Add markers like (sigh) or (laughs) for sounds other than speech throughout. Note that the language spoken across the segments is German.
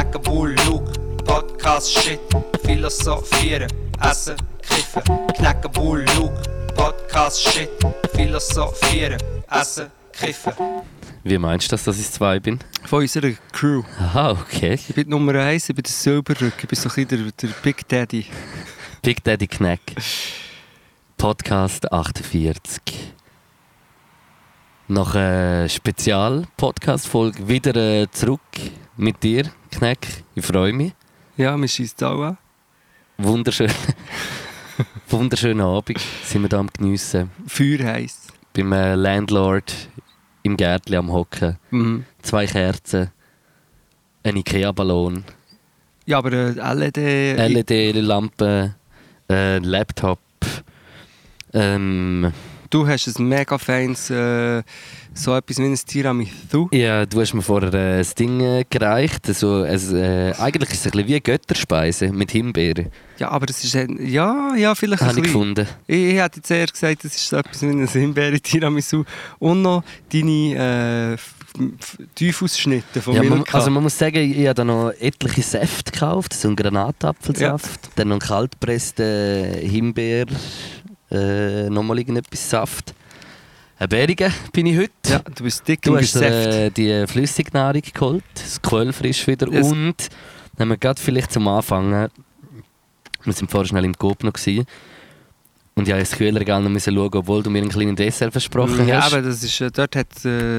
Knacken, Bull, Luke, Podcast, Shit, Philosophieren, Essen, Kiffen. Knacken, Bull, Luke, Podcast, Shit, Philosophieren, Essen, Kiffen. Wie meinst du, dass, dass ich zwei bin? Von unserer Crew. Aha, okay. Ich bin Nummer 1, ich bin der Silberrück, ich bin so ein bisschen der, der Big Daddy. Big Daddy Knack. Podcast 48. Nach einer Spezial-Podcast-Folge wieder äh, zurück mit dir, Knack. Ich freue mich. Ja, wir schießen auch an. Wunderschön. (laughs) Wunderschönen Abend sind wir da am Geniessen. Feuer heiß. Beim äh, Landlord im Gärtchen am Hocken. Mhm. Zwei Kerzen. Ein Ikea-Ballon. Ja, aber äh, LED... LED-Lampe. Äh, Laptop. Ähm, Du hast ein mega feines, äh, so etwas wie ein Tiramisu. ja, du hast mir vorher äh, das Ding äh, gereicht. Also, es, äh, eigentlich ist es ein bisschen wie Götterspeise mit Himbeeren. Ja, aber das ist... ein- Ja, ja, vielleicht ein Habe ich gefunden. Ich, ich hätte jetzt eher gesagt, das ist so etwas wie ein Himbeere-Tiramisu. Und noch deine äh, Teufelsschnitte von Ja, man, also man muss sagen, ich habe da noch etliche Säfte gekauft, so einen Granatapfelsaft, dann noch einen kaltpressten Himbeer, äh, nochmal irgendetwas Saft. Ein Bärigen bin ich heute. ja, du bist dick Du und hast äh, die Flüssignahrung geholt, das Quellfrisch wieder Yes. und dann haben wir gerade vielleicht zum Anfangen, wir sind vorher schnell im Coop noch gewesen, und ich habe ins Kühlregal noch müssen schauen, obwohl du mir einen kleinen Dessert versprochen ja, hast. aber das ist, äh, dort hat äh,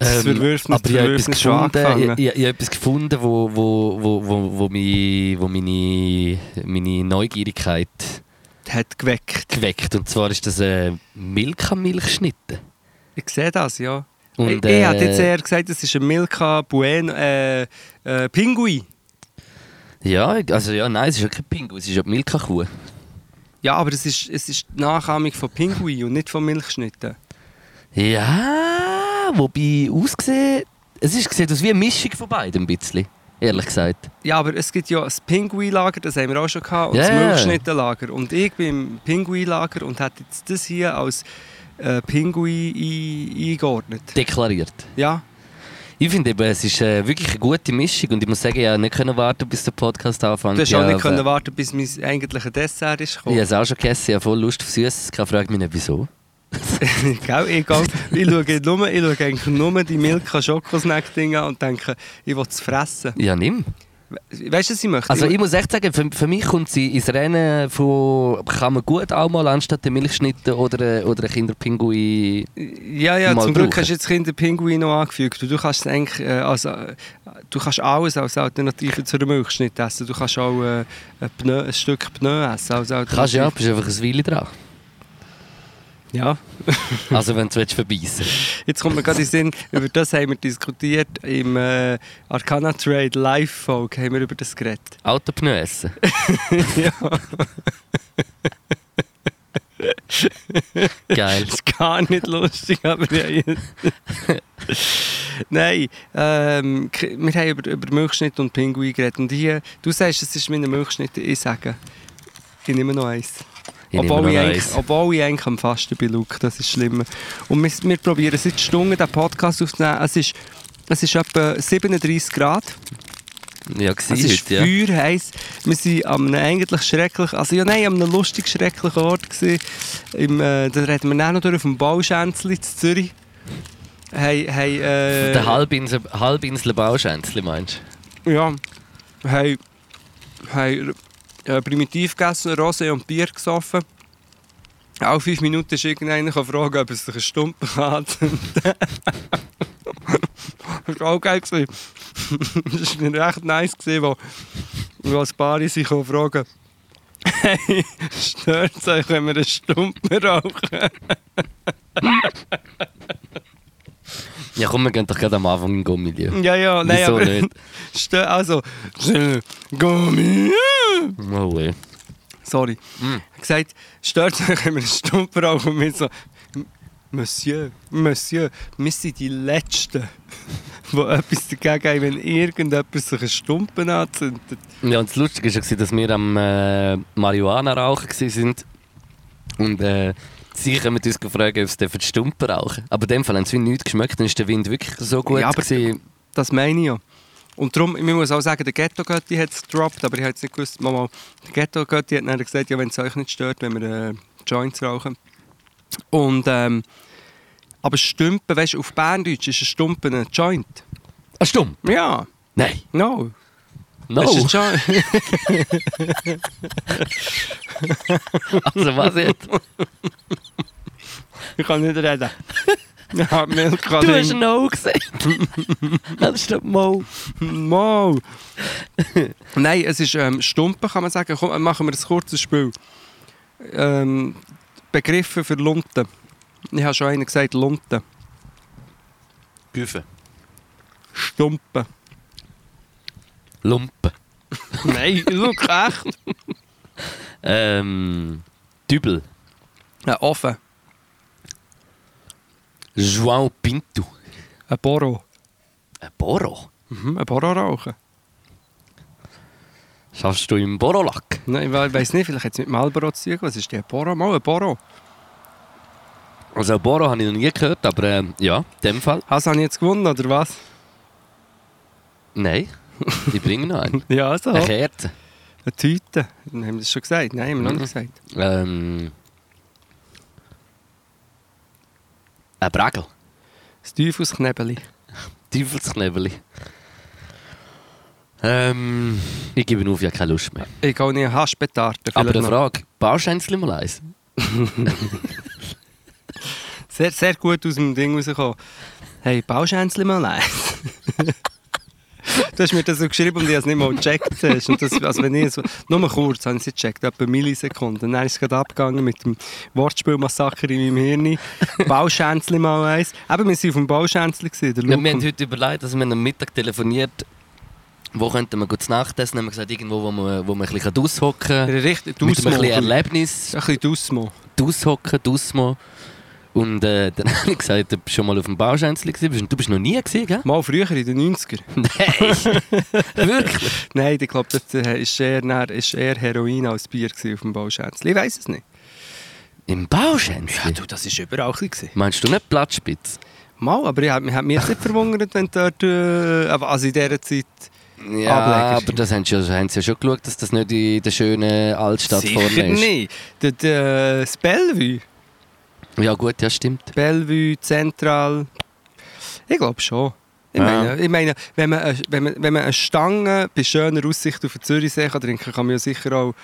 das Ähm, Verwürfnis, aber ich habe etwas gefunden, ich, ich, ich habe etwas gefunden, wo, wo, wo, wo, wo, mich, wo meine, meine Neugierigkeit hat geweckt. geweckt. Und zwar ist das äh, Milka-Milchschnitte. Ich sehe das, ja. Und, ich ich hätte äh, jetzt eher gesagt, das ist ein Milka Bueno, äh, äh, Pinguin. Ja, also ja, nein, es ist ja kein Pinguin, es ist ja die Milka-Kuh. Ja, aber es ist, es ist die Nachahmung von Pinguin und nicht von Milchschnitten. Ja, wobei ausgesehen, es ist gesehen aus wie eine Mischung von beiden ein bisschen, ehrlich gesagt. Ja, aber es gibt ja das Pinguinlager, das haben wir auch schon gehabt, und Ja, das. Milchschnittenlager. Und ich bin im Pinguinlager und hätte jetzt das hier als äh, Pinguin ein- eingeordnet. Deklariert. Ja, Ich finde eben, es ist äh, wirklich eine gute Mischung und ich muss sagen, ich habe nicht können warten, bis der Podcast anfängt. du hast Ich auch nicht können warten, bis mein eigentliches Dessert ist Ich gekommen. habe es auch schon gegessen, ich habe voll Lust auf Süßes. Ich frage mich nicht, wieso. (laughs) Gell, ich, gehe, ich, schaue nur, ich schaue eigentlich nur die Milka Schokosnack-Dinger an und denke, ich will es fressen. Ja, nimm. We- Weißt du, was ich möchte? Also ich muss echt sagen, für, für mich kommt sie ins Rennen von, kann man gut auch mal anstatt der Milchschnitte oder, oder ein Kinderpinguin. ja, ja, zum Glück brauchen. hast du jetzt Kinderpinguin noch angefügt. Du, kannst eigentlich, äh, also, äh, du kannst alles als Alternative zu einer Milchschnitt essen. Du kannst auch äh, ein, Pneu, ein Stück Pneu essen als Alternative. Kannst ja, bist einfach ein Weile dran. Ja. (laughs) Also wenn du es verbeissen willst. Jetzt kommt mir gerade in den Sinn, über das haben wir diskutiert im äh, Arcana Trade Live-Folge, haben wir über das geredet. Autopneu essen. (laughs) ja. (laughs) Geil. Das ist gar nicht lustig, aber ja. Nein, ähm, wir haben über, über Milchschnitt und Pinguin geredet. Und hier, du sagst, es ist meine Milchschnitte, ich sage, ich nehme noch eins. Ich obwohl, ich eigentlich, obwohl ich eigentlich am Fasten bin, Luke, das ist schlimmer. Und wir, wir probieren seit Stunden den Podcast aufzunehmen. Es ist, es ist etwa 37 Grad. Ja, Es ist heute, ja. Feuer heiß. Wir waren einem eigentlich schrecklich, also ja nein, einem lustig schrecklichen Ort gewesen. Im, äh, da reden wir dann noch durch auf dem Bauschänzli in Zürich. Hey, hey, äh, Der Halbinsel, Halbinsel Bauschänzli meinst ja, hey, hey, äh, primitiv gegessen, Rosé und Bier gesoffen. Alle fünf Minuten ist irgendeiner fragen, ob es sich eine Stumpe (laughs) hat. das war auch geil. das war recht nice, wo, wo ein paar sich fragen Hey, (laughs) stört es euch, wenn wir eine Stumpe rauchen? Ja komm, wir gehen doch gerade am Anfang in Gummilieu. Ja, ja, nein, Wieso aber... nicht? (laughs) Stö also, Gummi. Oh, weh. Sorry. Mm. Er hat gesagt, stört euch, wenn wir einen Stumpen rauchen. Und wir so, Monsieur, Monsieur, wir sind die Letzten, (laughs) die etwas dagegen haben, wenn irgendjemand sich einen Stumpen anzündet. Ja, und das Lustige war, ja, dass wir am äh, Marihuana-Rauchen waren. Und äh, sie haben uns gefragt, ob sie die Stumpen rauchen. Aber in dem Fall haben sie nichts geschmeckt, dann war der Wind wirklich so gut. Ja, aber- gewesen. Das meine ich ja. Und darum, ich muss auch sagen, der Ghetto-Götti hat es gedroppt, aber ich habe jetzt nicht gewusst, mal, der Ghetto-Götti hat dann gesagt, ja, wenn es euch nicht stört, wenn wir äh, Joints rauchen. Und, ähm, aber Stümpen, weißt du, auf Berndeutsch ist ein Stumpen ein Joint. Ah, stumm? Ja, Nein. no. No. Ist ein Joint. (laughs) Also was jetzt? ich kann nicht reden. (laughs) Ja, Milch kann (laughs) Du hast nicht. No gesagt. das ist doch Mo. Mal. Nein, es ist ähm, Stumpen, kann man sagen. Komm, machen wir ein kurzes Spiel. Ähm, Begriffe für Lunten. Ich habe schon einen gesagt, Lunten. Güfe. Stumpen. Lumpen. (laughs) Nein, look, echt. Ähm, Dübel. Ein Ofen. João Pinto. Ein Boro. Ein Boro. Mhm, ein Boro rauchen. Schaffst du im Borolack? Nein, ich we- weiss nicht, vielleicht es mit Marlboro zu tun. Was ist der Boro? Mal ein Boro. Also ein Boro habe ich noch nie gehört, aber ähm, ja, in dem Fall. Hast du jetzt gewonnen, oder was? Nein, ich bringe noch einen. (laughs) Ja, so. Eine Kerze. Eine Tüte. Haben wir das schon gesagt? Nein, haben wir noch nicht gesagt. Ähm, ein Bregel. Das Teufelsknebeli. (laughs) Teufelsknebeli. Ähm, ich gebe auf, ich habe keine Lust mehr. Ich gehe nicht Haschbetarte. Aber eine noch. Frage, Bauscheinzli mal eins? (laughs) Sehr, sehr gut aus dem Ding rausgekommen. Hey, Bauschänzli mal eins. (laughs) du hast mir das so geschrieben und ich habe es nicht mal gecheckt. Und das, also wenn ich so, nur kurz habe ich es gecheckt, etwa Millisekunden. Dann ist es gerade abgegangen mit dem Wortspielmassaker in meinem Hirn. Bauschänzli mal eins. Eben, wir waren auf dem Bauschänzli. Ja, wir haben heute überlegt, dass wir am Mittag telefoniert wo könnten wir gut zu Nacht essen? Dann haben wir gesagt, irgendwo, wo man, wo man ein bisschen aushocken kann. Richtig, Mit Dusmo. bisschen Ein Erlebnis. bisschen Dusmo. Aushocken, Dusmo. Und äh, dann (laughs) habe ich gesagt, du bist schon mal auf dem Bauschänzli gewesen. Und Du bist noch nie gewesen, gell? Mal früher, in den 90er. (laughs) Nein! (laughs) Wirklich? Nein, ich glaube, das äh, ist eher, näher- ist eher Heroin als Bier auf dem Bauschänzli. Ich weiß es nicht. Im Bauschänzli? du, das war überall. Gewesen. Meinst du nicht Platzspitz? Mal, aber ich, hat mich jetzt nicht verwundert, wenn dort, äh, also in dieser Zeit... Ja, Ableger. aber das haben sie, ja, haben sie ja schon geschaut, dass das nicht in der schönen Altstadt vorne Sicher ist. nicht. Der, der, das Bellevue, Ja gut, ja stimmt. Bellevue, Zentral, ich glaube schon. Ich, Ja. meine, ich meine, wenn man, eine- wenn, man, wenn man eine Stange bei schöner Aussicht auf den Zürichsee kann trinken kann, man ja sicher auch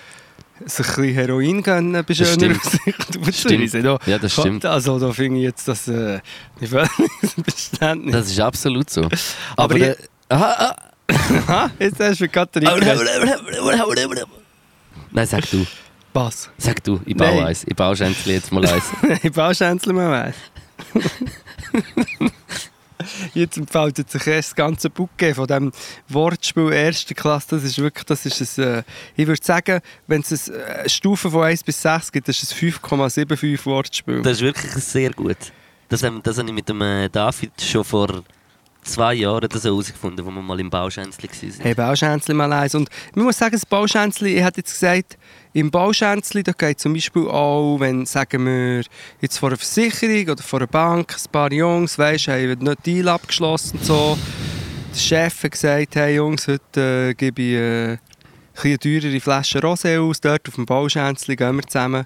sich ein bisschen Heroin gönnen bei Das schöner stimmt. Aussicht auf den. Zürichsee. Da- Ja, das stimmt. Also da finde ich jetzt (laughs) das äh, nicht völlig Verständnis. Das ist absolut so. Aber Aber, ich- der, aha, Aha, (laughs) jetzt hast du geredet. (laughs) Nein, sag du. Was? Sag du, ich baue Nein. eins. Ich baue Schänzli jetzt mal eins. (laughs) Ich baue Schänzle mal weiss. (laughs) Jetzt entfaltet sich erst das ganze Bouquet von dem Wortspiel erste Klasse. Das ist wirklich, das ist ein, äh, ich würde sagen, wenn es eine äh, Stufe von 1 bis 6 gibt, das ist ein 5,75 Wortspiel. Das ist wirklich sehr gut. Das, haben, das habe ich mit dem äh, David schon vor zwei Jahren das herausgefunden, wo wir mal im Bauschänzli waren. Hey, Bauschänzli mal eins. Und ich muss sagen, das Bauschänzli, ich hätte jetzt gesagt, im Bauschänzli, da geht zum Beispiel auch, wenn, sagen wir, jetzt vor einer Versicherung oder vor einer Bank, ein paar Jungs, weisst, haben nicht Deal abgeschlossen und so. Der Chef hat gesagt, hey Jungs, heute äh, gebe ich äh, ein bisschen teurere Flasche Rosé aus, dort auf dem Bauschänzli, gehen wir zusammen.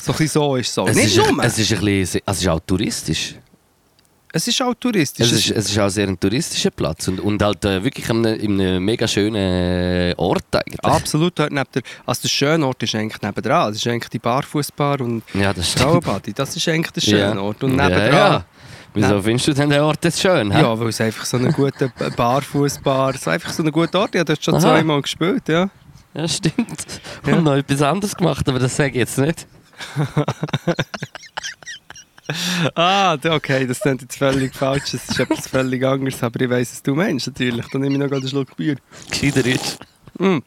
So ein bisschen so ist es so. Es Nicht ist, nur. es ist ein bisschen, es ist auch touristisch. Es ist auch touristisch. Es ist, es ist auch sehr ein touristischer Platz und, und halt äh, wirklich einem, in einem mega schönen äh, Ort eigentlich. Absolut, dort neben der, also der schöne Ort ist eigentlich nebendran. Das ist eigentlich die Barfußbar und Ja, das. Frauenbadi. Das ist eigentlich der schöne Ort. Und ja, nebendran... ja. Wieso Neb- findest du denn den Ort jetzt schön? hä? Ja, weil es einfach so ein guter Barfußbar, so einfach so ein guter Ort. Ich habe dort schon Aha. zweimal gespielt, ja. ja stimmt. Ja. Und noch etwas anderes gemacht, aber das sage ich jetzt nicht. (laughs) (laughs) Ah, okay, das klingt jetzt völlig falsch. Das ist etwas völlig anderes, aber ich weiss, was du meinst, natürlich. Dann nehme ich noch einen Schluck Bier. Gescheiter ist. Mm.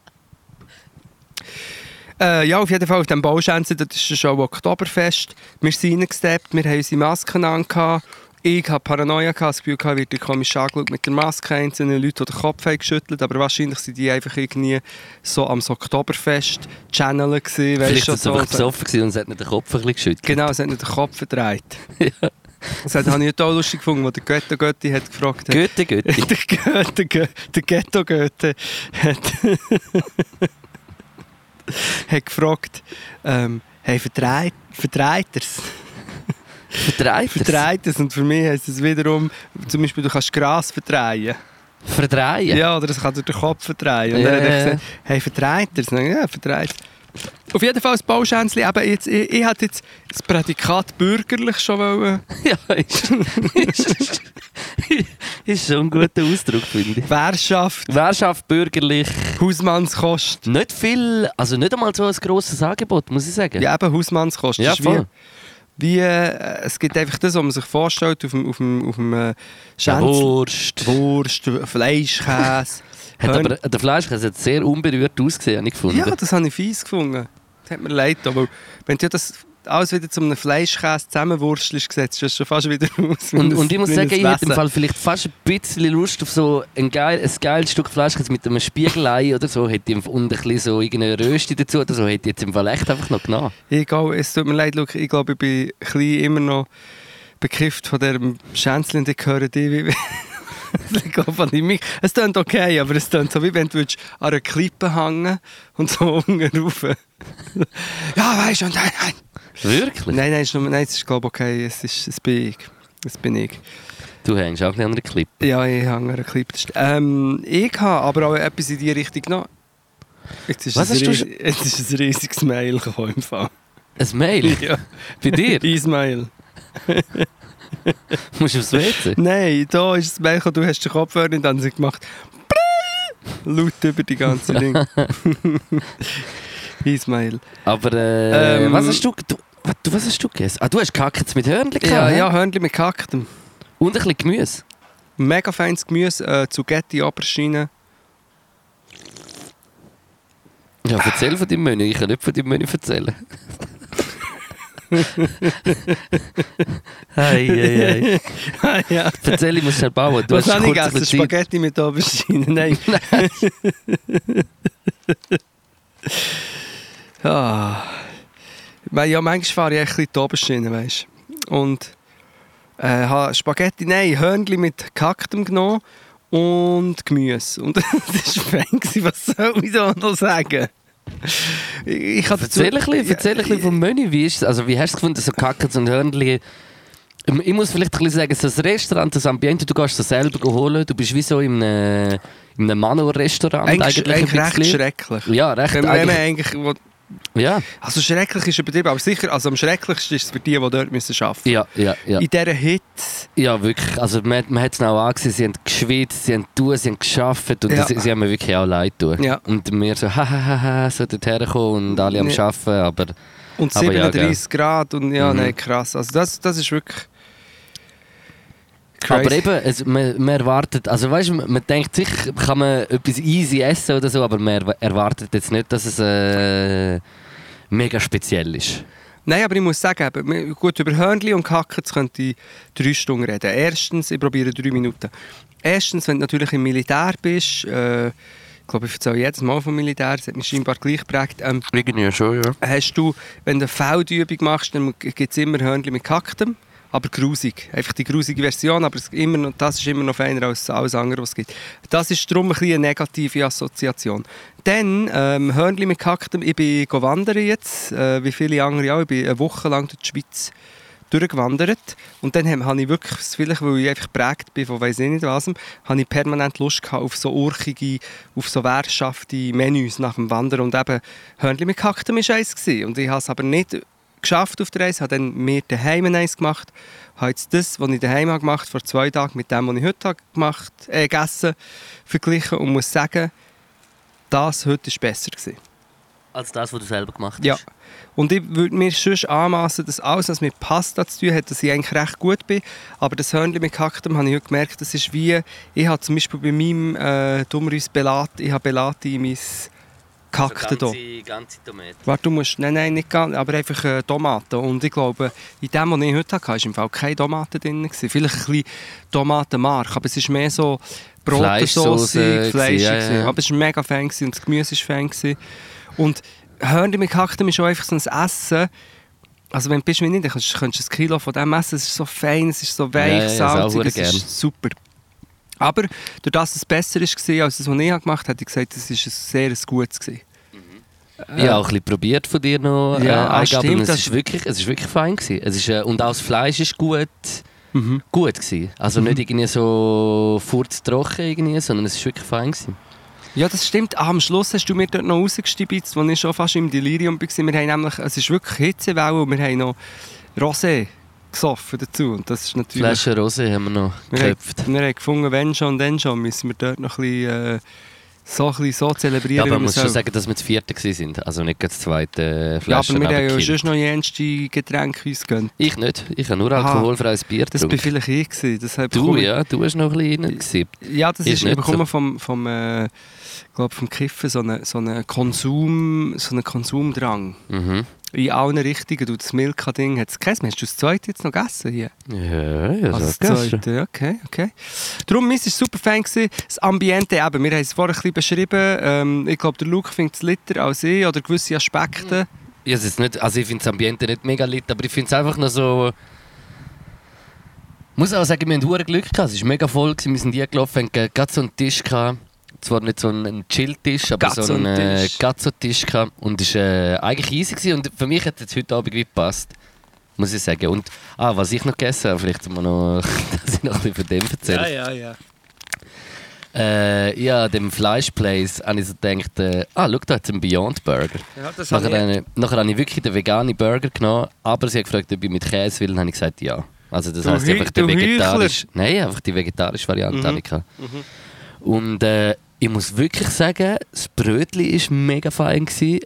Äh, ja, auf jeden Fall auf dem Bauschänzen, das ist schon Oktoberfest. Wir sind reingesteppt, wir haben unsere Masken an. Ich hatte Paranoia, gehabt, das Gefühl, ich werde komisch angeschaut mit der Maske. Einzelne Leute, die den Kopf haben geschüttelt aber wahrscheinlich sind die einfach irgendwie so am so Oktoberfest channeln gewesen, Vielleicht war es so. einfach besoffen gewesen und es hat nicht den Kopf ein bisschen geschüttelt. Genau, es hat nicht den Kopf verdreht. (laughs) Das habe ich auch lustig gefunden, als der Götte Götti hat gefragt hat. Goethe, Goethe. (laughs) Der Gö- der Ghetto Goethe hat, (laughs) hat gefragt, ähm, hey, verdreht, verdreht er's? Verdreht er's? Verdreht es? Und für mich heisst es wiederum, zum Beispiel, du kannst Gras verdrehen. Verdrehen? Ja, oder es kann durch den Kopf verdrehen. Und Ja, dann hat er gesagt, hey, verdreht? Und dann, Ja, verdreht Auf jeden Fall das Bauschänzli, eben jetzt, ich, ich hätte jetzt das Prädikat bürgerlich schon wollen. (laughs) Ja, ist, ist, ist schon ein guter Ausdruck, finde ich. Währschaft, Währschaft, bürgerlich, Hausmannskost. nicht viel, also nicht einmal so ein grosses Angebot, muss ich sagen. Ja, eben Hausmannskost. Ja, voll. Wie, wie, äh, es gibt einfach das, was man sich vorstellt auf dem, auf dem, auf dem äh, Ja, Schänzli. Wurst. Wurst, Fleischkäse. (laughs) Hat aber, der Fleischkäse hat sehr unberührt ausgesehen, habe ich gefunden. Ja, das habe ich fies gefunden. Das hat mir leid, aber wenn du das alles wieder zu einem Fleischkäse zusammenwurstelst, sieht schon fast wieder (laughs) aus. Und, und ich muss sagen, ich hätte im. Fall vielleicht fast ein bisschen Lust auf so ein, geil, ein geiles Stück Fleischkäse mit einem Spiegelei oder so. Hätte ich im- und ein bisschen so irgendeine Rösti dazu oder so. Hätte ich jetzt im Fall echt einfach noch genommen. Egal, es tut mir leid, Luke, ich glaube, ich bin immer noch bekifft von diesem Schänzli und ich höre dich. Es klingt okay, aber es klingt so, wie wenn du an einer Klippe hängen und so (laughs) unten rauf. ja, weißt du, und nein, nein. Wirklich? Nein, nein, es ist, nur, nein, es ist glaube ich, okay, es, ist, es bin ich. Es bin ich. Du hängst auch ein an einer Klippe. Ja, ich hänge an einer Klippe. St- Ähm, ich habe aber auch etwas in die Richtung genommen. Jetzt ist, Was ein, hast du ries- jetzt ist ein riesiges Mail gekommen im Fall. Ein Mail? (laughs) Ja. Bei dir? (laughs) Ismail. (laughs) Musst du aufs WC? Nein, da ist das Mail gekommen, du hast den Kopfhörer nicht an sich gemacht. Laut über die ganze Ding. Ismail. Aber äh, Ähm, was hast du, du, was- hast du gegessen? Ah, du hast Kacke mit Hörnchen gehabt, Ja, ja, Hörnli mit Kaktem. Und ein bisschen Gemüse. Mega feines Gemüse, äh, Zugetti, Aubergine. Ja, erzähl von deinem Menü. Ich kann nicht von deinem Menü erzählen. Hei, hei, hei. (laughs) ja. Erzähl, ich muss schnell bauen. Du Was hast habe ich gegessen? Spaghetti mit Aubergine? Nein. (laughs) (laughs) ja. Weil Ja, manchmal fahre ich ein bisschen die Aubergine, weißt du. Und äh, habe Spaghetti, nein, Hörnli mit Kaktem genommen und Gemüse. Und (laughs) das war fein, was soll ich da noch sagen? Ich, ich habe dazu- Erzähl ein bisschen, erzähl ein bisschen vom Menü. Wie ist es? Also, wie hast du es gefunden, so Kacke und Hörnli? Ähm, Ich muss vielleicht ein bisschen sagen, so das Restaurant, das Ambiente, du gehst es selber holen. Du bist wie so in einem, in einem Mano-Restaurant Eigentlich, eigentlich, ein recht schrecklich. Ja, recht. Wenn man Eigentlich, ja, also schrecklich ist übertrieben, aber sicher, also am schrecklichsten ist es für die, die dort arbeiten müssen. ja, ja, ja. In dieser Hitze. Ja, wirklich. Also man, man hat es auch angesehen, sie haben geschwitzt, sie haben getan, sie haben geschafft und Ja. sie, sie haben mir wirklich auch leid getan. Ja. Und wir so, (laughs) hahaha, so dorthin kommen und alle am Ja. Arbeiten, aber Und Aber ja, 37 Grad und ja, Mhm. nein, krass. Also das, das ist wirklich Aber crazy. eben, es, man, man erwartet, also weißt du, man, man denkt sicher, kann man etwas easy essen oder so, aber man er- erwartet jetzt nicht, dass es äh, mega speziell ist. Nein, aber ich muss sagen, gut, über Hörnli und Kacken könnte ich drei Stunden reden. Erstens, ich probiere drei Minuten. Erstens, wenn du natürlich im Militär bist, äh, ich glaube, ich erzähle jedes Mal vom Militär, das hat mich scheinbar gleich geprägt, ähm, Irgendwie schon, ja. hast du, wenn du eine Feldübung machst, dann gibt es immer Hörnli mit Kaktem, aber grusig. Einfach die grusige Version, aber immer noch, das ist immer noch feiner als alles andere, was es gibt. Das ist darum ein eine negative Assoziation. Dann, ähm, Hörnli mit Kaktem, ich bin wandern jetzt, äh, wie viele andere auch, ich bin eine Woche lang durch die Schweiz durchgewandert und dann habe ich wirklich, vielleicht weil ich einfach geprägt bin von weiss ich nicht was, habe ich permanent Lust gehabt auf so urchige, auf so wehrschafte Menüs nach dem Wandern und eben Hörnli mit Kaktem war eins und ich habe es aber nicht geschafft auf der Reise, habe dann mir daheim eins gemacht, habe jetzt das, was ich daheim habe gemacht vor zwei Tagen mit dem, was ich heute habe gemacht, äh, gegessen, verglichen und muss sagen, das heute war besser gewesen. Als das, was du selber gemacht hast. Ja. Und ich würde mir sonst anmassen, dass alles, was mit Pasta zu tun hat, dass ich eigentlich recht gut bin. Aber das Hörnli mit Kaktum habe ich heute gemerkt, das ist wie, ich habe zum Beispiel bei meinem äh, Dummerus Belat, ich habe Belati in mein Kakte da. ganze, ganze Tomate. Warte, du musst, nein, nein, nicht ganz, aber einfach äh, Tomaten. Und ich glaube, in dem, was ich heute hatte, war im Fall keine Tomaten drin. Gewesen. Vielleicht ein bisschen Tomatenmark, aber es ist mehr so Brotensauce, Fleisch. ja, ja. Aber es war mega fein gewesen und das Gemüse war fein. Gewesen. Und Hörnli mit Kaktum ist auch einfach so ein Essen. Also wenn du bist wie nicht, dann kannst, könntest du ein Kilo von dem essen. Es ist so fein, es ist so weich, Ja, salzig, es ist super. Aber durch das es besser war als das, was ich gemacht habe, hätte ich gesagt, es ein sehr ein gutes. Gewesen. Ich habe auch ein bisschen probiert von dir noch. Ja, äh, ah, Eingaben, stimmt, es ist wirklich, es ist wirklich fein gewesen. Es ist, äh, und auch das Fleisch ist gut, Mhm. gut gewesen. Also nicht irgendwie so furztrocken irgendwie, sondern es ist wirklich fein gewesen. Ja, das stimmt. Ah, am Schluss hast du mir dort noch rausgestibitzt, als ich schon fast im Delirium war. Wir haben nämlich, es ist wirklich Hitzewelle und wir haben noch Rosé gesoffen dazu. Und das ist natürlich... Flasche Rosé haben wir noch wir, geköpft. wir haben gefunden, wenn schon, dann schon, müssen wir dort noch ein bisschen, äh, so, ein bisschen so Ja, zelebrieren, aber wie man wir muss schon sagen, dass wir das vierte sind. Also nicht das zweite äh, Ja, Flasche. aber wir haben ja sonst noch jenste Getränke uns gegönnt. Ich nicht. Ich habe nur alkoholfreies Bier Das war vielleicht ich. Gewesen. Das Du, bekommen. ja, du hast noch ein bisschen reingesippt. Ja, das Ist ist, ich bekomme so. vom, vom, äh, glaub, vom Kiffen so einen so Konsum, so Konsumdrang. Mhm. In allen Richtungen. Du, das Milka-Ding hat es gegessen. Hast du das zweite jetzt noch gegessen hier? Ja, ja, Also so das zweite, okay, okay. Darum, meins war super. Gewesen. Das Ambiente eben, wir haben es vorher ein bisschen beschrieben. Ähm, ich glaube, der Luke findet es litter als ich oder gewisse Aspekte. Ja, es ist nicht, also ich finde das Ambiente nicht mega lit, aber ich finde es einfach noch so... Ich muss auch sagen, wir hatten verdammt Glück gehabt. Es war mega voll, wir sind hier gelaufen, haben gerade so einen Tisch gehabt. Zwar nicht so einen Chill-Tisch, aber so einen äh, Gazzo-Tisch. Gehabt. Und es war äh, eigentlich easy gewesen. und für mich hat es heute Abend wie gepasst. Muss ich sagen. Und ah, was ich noch gegessen habe, vielleicht mal noch, (laughs) dass ich noch ein bisschen von dem erzähle. ja, ja. Äh, ja, dem Fleischplace habe ich so gedacht, äh, ah, schau, da hat es einen Beyond Burger. ja das Nachher, habe ich- nachher habe ich wirklich den veganen Burger genommen, aber sie hat gefragt, ob ich mit Käse will, und habe ich gesagt, ja. Also das Hü- einfach die vegetarische... Nein, einfach die vegetarische Variante Mhm. habe ich gehabt. Und äh, ich muss wirklich sagen, das Brötchen war mega fein. Gewesen.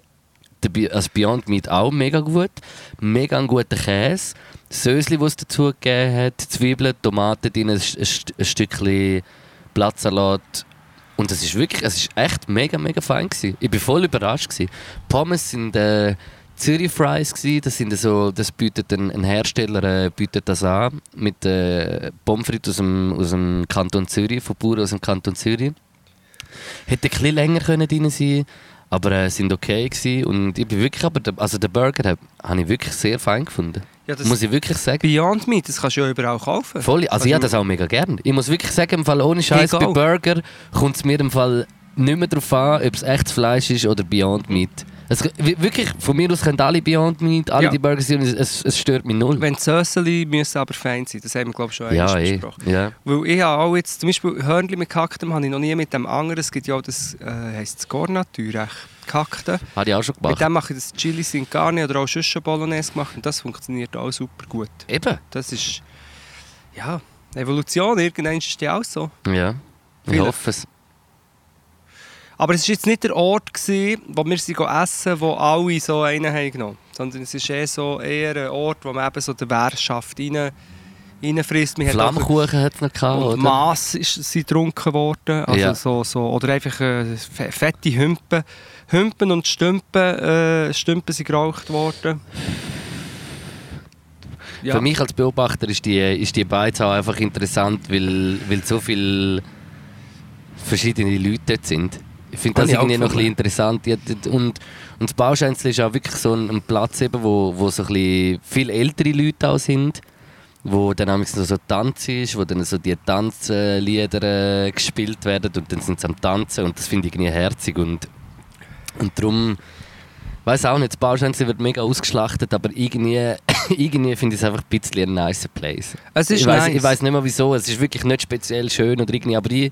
Also Beyond Meat auch mega gut. Mega ein guter Käse. Sösli, das es dazu gegeben hat, Zwiebeln, Tomaten drin, ein, ein, Stückchen Blattsalat. Und es ist wirklich, es ist echt mega, mega fein gewesen. Ich bin voll überrascht gewesen. Pommes sind äh, Zürich Fries gewesen. Das sind so, das bietet ein, ein Hersteller äh, bietet das an mit äh, Pommes frites aus dem, aus dem Kanton Zürich, von Bauern aus dem Kanton Zürich. Hätte ein bisschen länger können drin sein, aber äh, sind okay gewesen. Und ich bin wirklich, aber der, also den Burger habe hab ich wirklich sehr fein gefunden. ja, das Muss ich wirklich sagen. Beyond Meat, das kannst du ja überall kaufen. Voll, also ich habe das auch mega gern. Ich muss wirklich sagen, im Fall ohne Scheiß bei. Burger kommt es mir im Fall nicht mehr darauf an, ob es echtes Fleisch ist oder Beyond Meat. Es, wi- wirklich, von mir aus können alle Beyond Meat, alle Ja. die Burger sein, es, es, stört mich null. Wenn Söseli müssen aber fein sein, das haben wir glaube ich schon ja, einmal eh. besprochen. Ja. Weil ich habe auch jetzt, zum Beispiel Hörnli mit Gehacktem habe ich noch nie mit dem anderen, es gibt ja auch das, äh, heisst es Gornature, Gehackte. Habe ich auch schon Mit gemacht. dem mache ich das Chili sin Carne oder auch schon Bolognese gemacht und das funktioniert auch super gut. Eben. Das ist, ja, Evolution, irgendwann ist die auch so. Ja. Ich Vielleicht. hoffe es. Aber es war jetzt nicht der Ort, gewesen, wo wir sie essen, wo alle so einen haben genommen. Sondern es ist eher, so, eher ein Ort, wo man eben so der Währschaft rein, reinfrisst. Man Flammkuchen hat es noch gehabt, Und oder? Mass ist sie getrunken worden. Also Ja. so, so, oder einfach äh, fe- fette Hümpen. Hümpen und Stümpen, äh, Stümpen sind geraucht worden. Ja. Für mich als Beobachter ist die, ist die Beiz auch einfach interessant, weil, weil so viele verschiedene Leute dort sind. Ich finde das ich auch irgendwie noch ein bisschen interessant. Und, und das Bauscheinzel ist auch wirklich so ein, Platz, eben, wo, wo so ein bisschen viel ältere Leute auch sind, wo dann noch so Tanz ist, wo dann so die Tanzlieder äh, gespielt werden und dann sind sie am Tanzen und das finde ich irgendwie herzig und, und darum weiß auch nicht, das Bauscheinzel wird mega ausgeschlachtet, aber irgendwie, (coughs) irgendwie finde ich es einfach ein bisschen ein nicer Place. es ist ich weiß nice. nicht mehr wieso, es ist wirklich nicht speziell schön oder irgendwie, aber ich,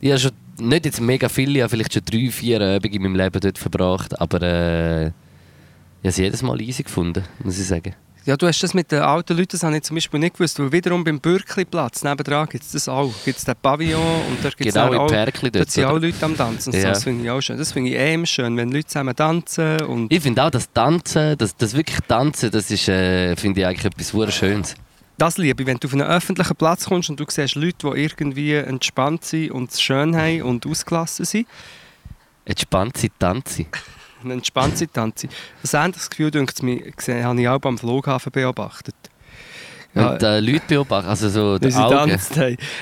ich habe schon nicht jetzt mega viele, ich habe vielleicht schon drei, vier Abende in meinem Leben dort verbracht, aber äh, ich habe es jedes Mal easy gefunden, muss ich sagen. Ja, du hast das mit den alten Leuten, das habe ich zum Beispiel nicht gewusst, weil wiederum beim Bürkliplatz nebendran gibt es das auch. Gibt es den Pavillon und dort gibt es Genau, auch, Perkli dort sind auch? Leute am Tanzen. und so. Ja. Das finde ich auch schön. Das finde ich eh immer schön, wenn Leute zusammen tanzen und Ich finde auch, das Tanzen, das, das wirklich Tanzen, das ist, äh, finde ich eigentlich etwas sehr Schönes. Das liebe ich, wenn du auf einen öffentlichen Platz kommst und du siehst Leute, die irgendwie entspannt sind und es schön haben und ausgelassen sind. Entspannt sein, tanzen. Eine entspannte Tanze. Ein ähnliches Gefühl, denke ich, habe ich auch beim Flughafen beobachtet. Ja. Und äh, Leute beobachten, also so die Augen.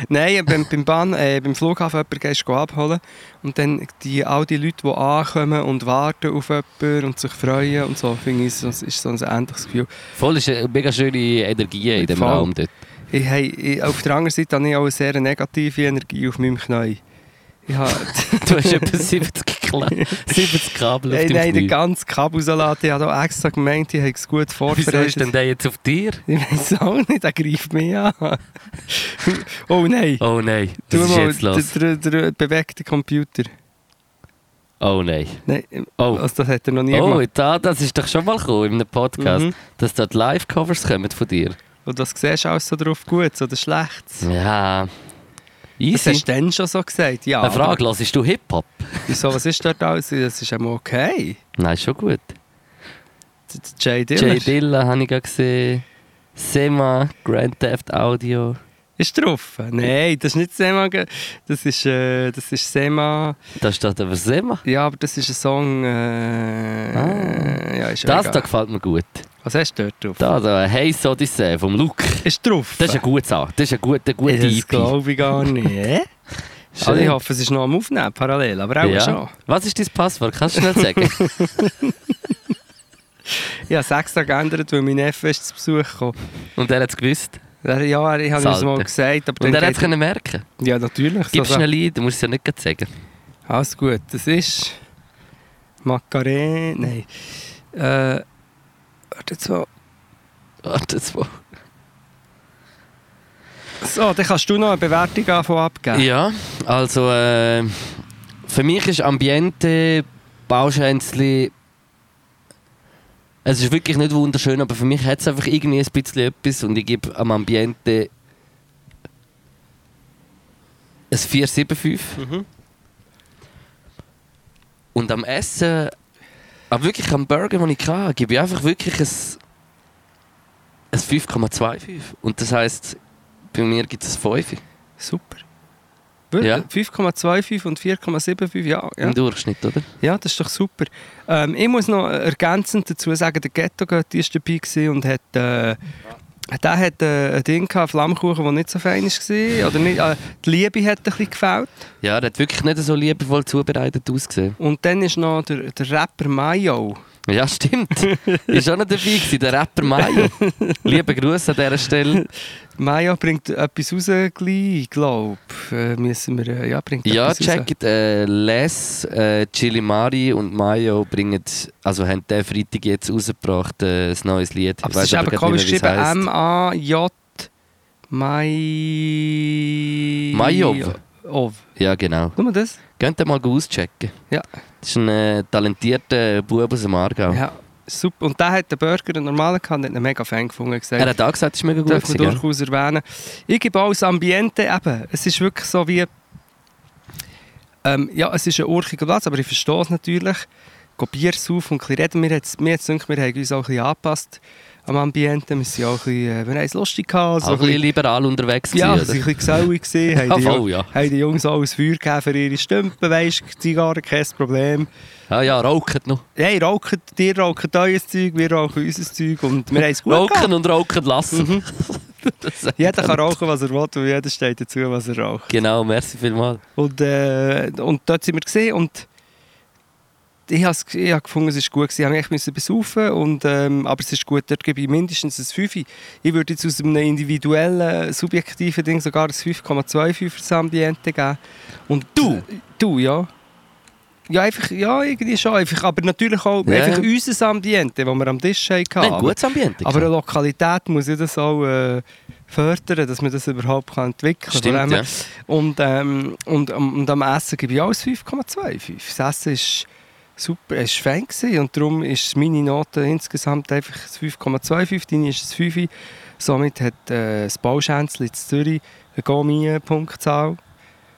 Nein, beim, beim, Bahn, äh, beim Flughafen jemanden gehst du abholen und dann die, all die Leute, die ankommen und warten auf jemanden und sich freuen und so, finde ich, so, ist so ein ähnliches Gefühl. Voll ist eine mega schöne Energie in dem Voll. Raum dort. Ich, hey, ich, auf der anderen Seite habe ich auch eine sehr negative Energie auf meinem Knie. Habe, (laughs) Du hast etwa (laughs) 70, Kla 70 Kabel auf hey, nein, den ganzen Kabelsalat, ich habe extra gemeint, ich habe es gut Wieso vorbereitet. ist denn der jetzt auf dir? (laughs) Ich weiß auch nicht, der greift mich an. (laughs) oh nein, Oh nein, tu was ist mal jetzt los? der, der, der bewegte Computer. Oh nein. Nein, Oh. also das hat er noch nie Oh, gemacht. da, das ist doch schon mal gekommen in einem Podcast, Mhm. dass dort Live-Covers kommen von dir. Und was siehst du alles so drauf Gutes oder Schlechtes? Ja. Das Easy. hast du dann schon so gesagt, ja. Eine Frage, hörst du Hip-Hop? Wieso, was ist dort alles? Das ist einmal okay. Nein, schon gut. Jay Diller. Jay Dilla habe ich gesehen. Sema, Grand Theft Audio. Ist drauf? Nein, das ist nicht Sema. Das ist, äh, das ist Sema. Da steht aber Sema. Ja, aber das ist ein Song. Äh, Ah. ja, ist Das da egal. gefällt mir gut. Was hast du dort drauf? Da, da, Hey Odyssey vom Luke. Ist drauf? Das ist ein gutes Song. Das ist ein guter, guter Das glaube ich gar nicht. (laughs) Also ich hoffe, es ist noch am Aufnehmen, parallel. Aber auch ja. schon. Was ist dein Passwort? Kannst du schnell sagen? (laughs) Ich habe es extra geändert, weil mein Neffe ist zu Besuch gekommen. Und er hat es gewusst. Ja, ich habe es mal gesagt. Aber Und er hat es merken. Ja, natürlich. Gib so- schnell ein, du musst es ja nicht sagen. Alles gut. Das ist Macarena. Nein. Äh, warte mal. Warte mal. So, dann kannst du noch eine Bewertung anfangen abgeben. Ja, also äh, für mich ist Ambiente, Bauschänzli, es ist wirklich nicht wunderschön, aber für mich hat es einfach irgendwie ein bisschen etwas und ich gebe am Ambiente ein 475 Mhm. und am Essen, aber wirklich am Burger, den ich hatte, gebe ich einfach wirklich ein, ein 5,25 und das heisst, bei mir gibt es ein 5 Super. Ja. 5,25 und 4,75, ja. Ja. im Durchschnitt, oder? ja, das ist doch super. Ähm, ich muss noch ergänzend dazu sagen, der Ghetto-Götti war dabei und hat... Äh, der hat äh, ein Ding gehabt, Flammkuchen, der nicht so fein war. Oder nicht, äh, die Liebe hat ein bisschen gefällt. Ja, der hat wirklich nicht so liebevoll zubereitet ausgesehen. Und dann ist noch der, der Rapper Mayo. Ja, stimmt. ist auch noch dabei gewesen, der Rapper Mayo. Liebe Grüße an dieser Stelle. Mayo bringt etwas raus, gleich, glaube äh, müssen wir, äh, ja, bringt Ja, etwas checkt äh, Les, äh, Chili Mari und Mayo bringen, also haben den Freitag jetzt rausgebracht, äh, ein neues Lied. Aber Ich es ist grad komisch geschrieben. M-A-J... Mai... Majov. Ov. Ja, genau. Nur das? Könnt ihr mal auschecken. Ja. Das ist ein äh, talentierter Bub aus dem Aargau. Ja, super. Und der hat den Burger, einen normalen, gehabt, hat einen mega Fan gefunden. Gesagt, Er hat auch gesagt, es ist mega gut. darf man durchaus erwähnen. Ich gebe auch das Ambiente eben. Es ist wirklich so wie... Ähm, ja, es ist ein urchiger Platz, aber ich verstehe es natürlich. Bier saufen und ein bisschen reden. Mir hat es gedacht, wir haben uns auch ein bisschen angepasst am Ambiente. Wir, sind auch ein bisschen, äh, wir haben es lustig gehabt. so Auch ein bisschen liberal unterwegs Ja, oder? waren ein bisschen gesellig. gewesen, (laughs) haben, die, voll, ja. haben die Jungs ein Feuer gegeben für ihre Stümpen, weisst Zigarren, kein Problem. Ah ja, rauchen noch. Hey, rauchen, die rauchen euer Zeug, wir rauchen unser Zeug und wir haben es gut Rauchen gehabt. und rauchen lassen. Mhm. (laughs) Jeder er. kann rauchen, was er will und jeder steht dazu, was er raucht. Genau, merci vielmals. Und, äh, und dort sind wir gesehen und ich habe hab gefunden, es ist gut gewesen. Ich musste besaufen und ähm, aber es ist gut, dort gebe ich mindestens ein 5. Ich würde jetzt aus einem individuellen, subjektiven Ding sogar ein 5,25 für das Ambiente geben. Und Du? Du, ja. Ja, einfach, ja, irgendwie schon. Einfach, aber natürlich auch Ja. einfach unser Ambiente, das wir am Tisch hatten. Nein, gutes Ambiente. Aber eine Lokalität muss ja das auch äh, fördern, dass man das überhaupt kann entwickeln kann. Stimmt, ja. Und, ähm, und, am- und am Essen gebe ich auch ein 5,25. Das Essen ist super, es war fein und darum ist meine Note insgesamt einfach ein 5,25, deine ist ein 5. Somit hat äh, das Bauschänzli in Zürich eine Gomi-Punktzahl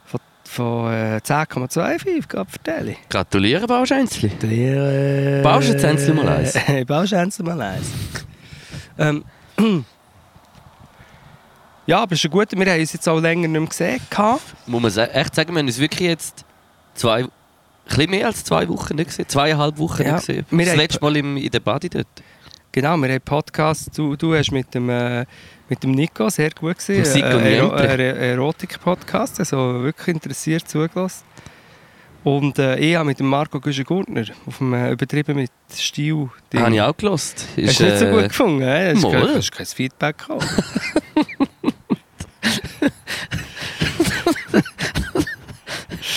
von, von äh, 10,25, gerade vertelle ich. Gratuliere, Bauschänzli. Der, äh, endlich mal eins? (laughs) Endlich mal eins? ähm, (clears throat) ja, aber es ist gut, wir haben uns jetzt auch länger nicht mehr gesehen. Muss man echt sagen, wir haben uns wirklich jetzt zwei, ein bisschen mehr als zwei Wochen nicht gesehen. Zweieinhalb Wochen Ja, nicht gesehen. Das letzte Mal im, in der Body dort. Genau, wir haben Podcast. Du, du hast mit dem, äh, mit dem Nico sehr gut gesehen. Musik und Ero äh, Erotik-Podcast, also wirklich interessiert zugelassen. Und äh, ich habe mit dem Marco Güschen-Gurtner auf dem äh, übertrieben mit Stil. Habe ich auch gelost. Hast du nicht so gut gefunden? Äh? Hast, kein, hast kein Feedback gehabt? (laughs)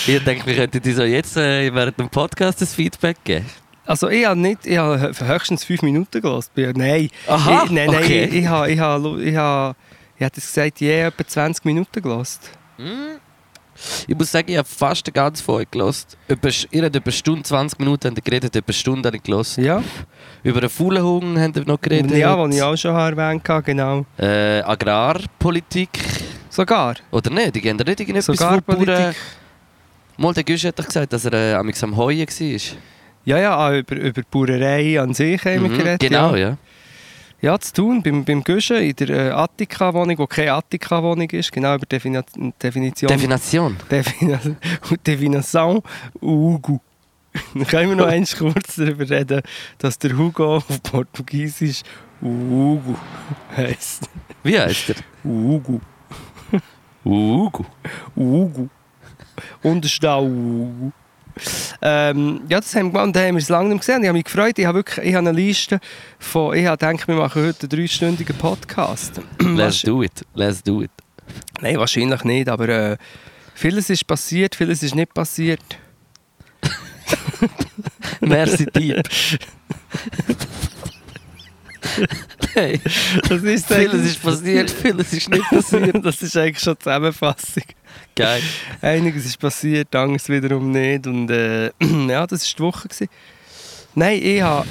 Ich denke, wir könnten dir so jetzt äh, während dem Podcast das Feedback geben. Also ich habe nicht, ich habe höchstens fünf Minuten gelassen. Nein, Aha, ich, nein, nein, okay. ich, ich, habe, ich, habe, ich, habe, ich es gesagt, je etwa 20 Minuten gelassen. Ich muss sagen, ich habe fast den ganzen Folge gelost. Ihr habt über eine Stunde, 20 Minuten habt ihr geredet, über eine Stunde habe ich gelost. Ja, Über einen faulen Hunger haben wir noch geredet. ja was ich auch schon erwähnt habe, genau. Äh, Agrarpolitik. Sogar. Oder nicht? Die gehen da nicht irgendetwas Sogar Politik. Mal, der Güsch hat doch gesagt, dass er äh, am Heuen war. Ja, ja, auch über, über die Bauerei an sich haben wir Mhm, geredet. Genau, ja. ja. Ja, zu tun, beim, beim Guschen in der äh, Attika-Wohnung, die keine Attika-Wohnung ist, genau über Defini Definition. Definition. Defina (laughs) Definition Hugo. Dann können wir noch (laughs) eins kurz darüber reden, dass der Hugo auf Portugiesisch Hugo heisst. Wie heißt er? Hugo. Ugu. Hugo. Und es ist da Hugo. Ähm, ja, das haben wir und haben wir es lange nicht gesehen. Ich habe mich gefreut. Ich habe wirklich ich habe eine Liste von... Ich habe gedacht, wir machen heute einen dreistündigen Podcast. Let's do it. Let's do it. Nein, wahrscheinlich nicht, aber äh, vieles ist passiert, vieles ist nicht passiert. (laughs) Merci dir. hey, Das ist vieles ist passiert, vieles ist nicht passiert. (laughs) das ist eigentlich schon die Zusammenfassung. (laughs) Geil. Einiges ist passiert, anderes wiederum nicht. Und äh, (clears throat) ja, das war die Woche. Gewesen. Nein, ich habe...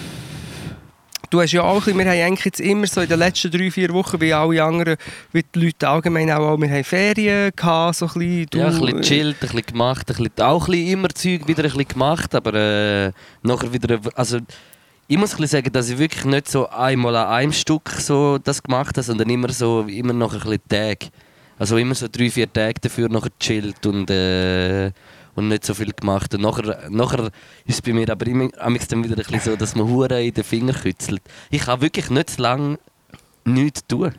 Du hast ja auch, ein bisschen- wir haben eigentlich jetzt immer so in den letzten drei, vier Wochen, wie alle anderen, wie die Leute allgemein auch, wir haben Ferien gehabt, so ein bisschen. Du, Ja, ein bisschen chillt, ein bisschen gemacht, ein bisschen, auch ein bisschen immer Zeug wieder ein bisschen gemacht, aber äh, nachher wieder, also ich muss ein bisschen sagen, dass ich wirklich nicht so einmal an einem Stück so das gemacht habe, sondern immer so, immer noch ein bisschen Tag. Also immer so drei, vier Tage dafür nachher chillt und, äh, und nicht so viel gemacht. Und nachher, nachher ist es bei mir aber immer dann wieder ein bisschen so, dass man Hure in den Finger kützelt. Ich kann wirklich nicht so lange nichts tun.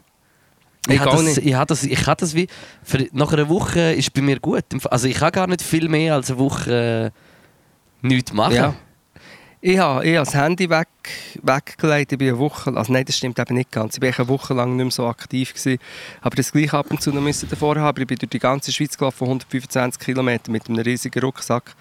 Ich Ich, habe das, ich, habe das, ich habe das wie. Für, nach einer Woche ist bei mir gut. Also ich kann gar nicht viel mehr als eine Woche äh, nichts machen. Ja. Ich habe, ich habe das Handy weg, weggelegt. Ich bin eine Woche, also nein, das stimmt eben nicht ganz. Ich war eine Woche lang nicht mehr so aktiv. Gewesen, aber das gleich ab und zu noch müssen davor haben. Ich bin durch die ganze Schweiz gelaufen, 125 Kilometer mit einem riesigen Rucksack.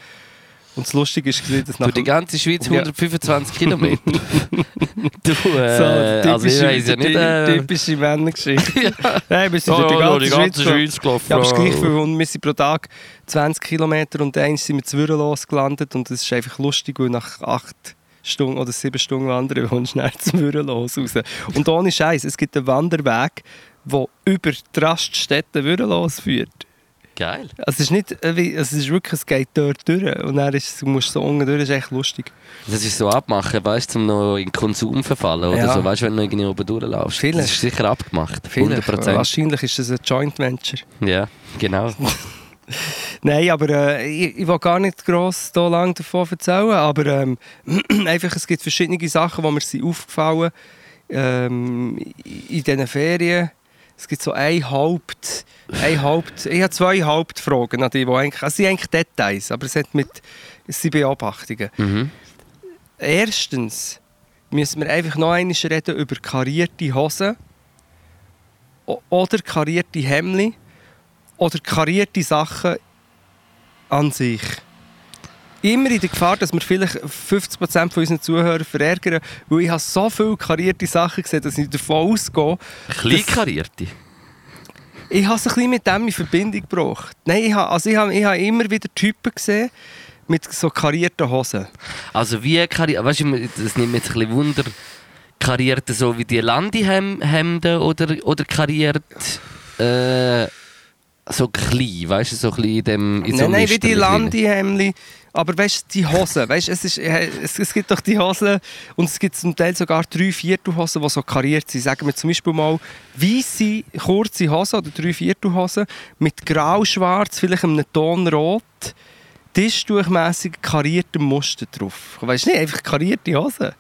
Und das Lustige ist, dass nach Für die ganze Schweiz Ja. 125 Kilometer. (laughs) du, so, äh, also ich typische, weiss ja nicht... Äh, typische Männergeschichte. (laughs) Nein, wir sind ja, durch die ja, ganze, Schweiz, gelaufen. gelaufen. Ja, aber es ist gleich viel. Und wir sind pro Tag 20 Kilometer und eins sind wir zu los gelandet. Und das ist einfach lustig, weil nach acht Stunden oder sieben Stunden wandern du schnell zu los raus. Und ohne Scheiß, es gibt einen Wanderweg, der über die Raststätte los führt. Geil. Also es ist nicht, äh, also es ist wirklich, es geht dort durch. Und dann ist, du musst so unten durch, das ist echt lustig. Das ist so abmachen, weißt du, um noch in Konsum verfallen oder Ja. so, weißt du, wenn du noch irgendwie oben durchlaufst. Vielleicht. Das ist sicher abgemacht. Vielleicht. 100%. Wahrscheinlich ist das ein Joint Venture. Ja, genau. (laughs) Nein, aber äh, ich, ich will gar nicht gross so lange davon erzählen, aber ähm, (clears throat) einfach, es gibt verschiedene Sachen, die mir sind aufgefallen ähm, in diesen Ferien. Es gibt so ein Haupt, ein Haupt, ich habe zwei Hauptfragen an die, die eigentlich, also sind eigentlich Details, aber es, hat mit, es sind Beobachtungen. Mhm. Erstens müssen wir einfach noch einmal reden über karierte Hosen oder karierte Hemden oder karierte Sachen an sich. Immer in der Gefahr, dass wir vielleicht 50% von unseren Zuhörern verärgern, weil ich habe so viele karierte Sachen gesehen, dass ich davon ausgehe, Kleinkarierte. ich habe es ein bisschen mit dem in Verbindung gebracht. Nein, ich habe, also ich habe, ich habe immer wieder Typen gesehen mit so karierten Hosen. Also wie kariert, weißt du, das nimmt mich jetzt ein bisschen Wunder, kariert so wie die Landi-Hemden oder, oder kariert äh, so klein, weißt du, so ein bisschen in dem in so nein, nein, wie die. Landi-Hemden. Aber weißt du, die Hosen, weißt, es, ist, es, es gibt doch die Hosen und es gibt zum Teil sogar drei Viertelhosen, die so kariert sind. Sagen wir zum Beispiel mal weiße, kurze Hosen oder drei Viertelhosen mit grau-schwarz, vielleicht einem Ton rot, tischtuchmässig kariertem Muster drauf. Weißt du nicht, einfach karierte Hosen.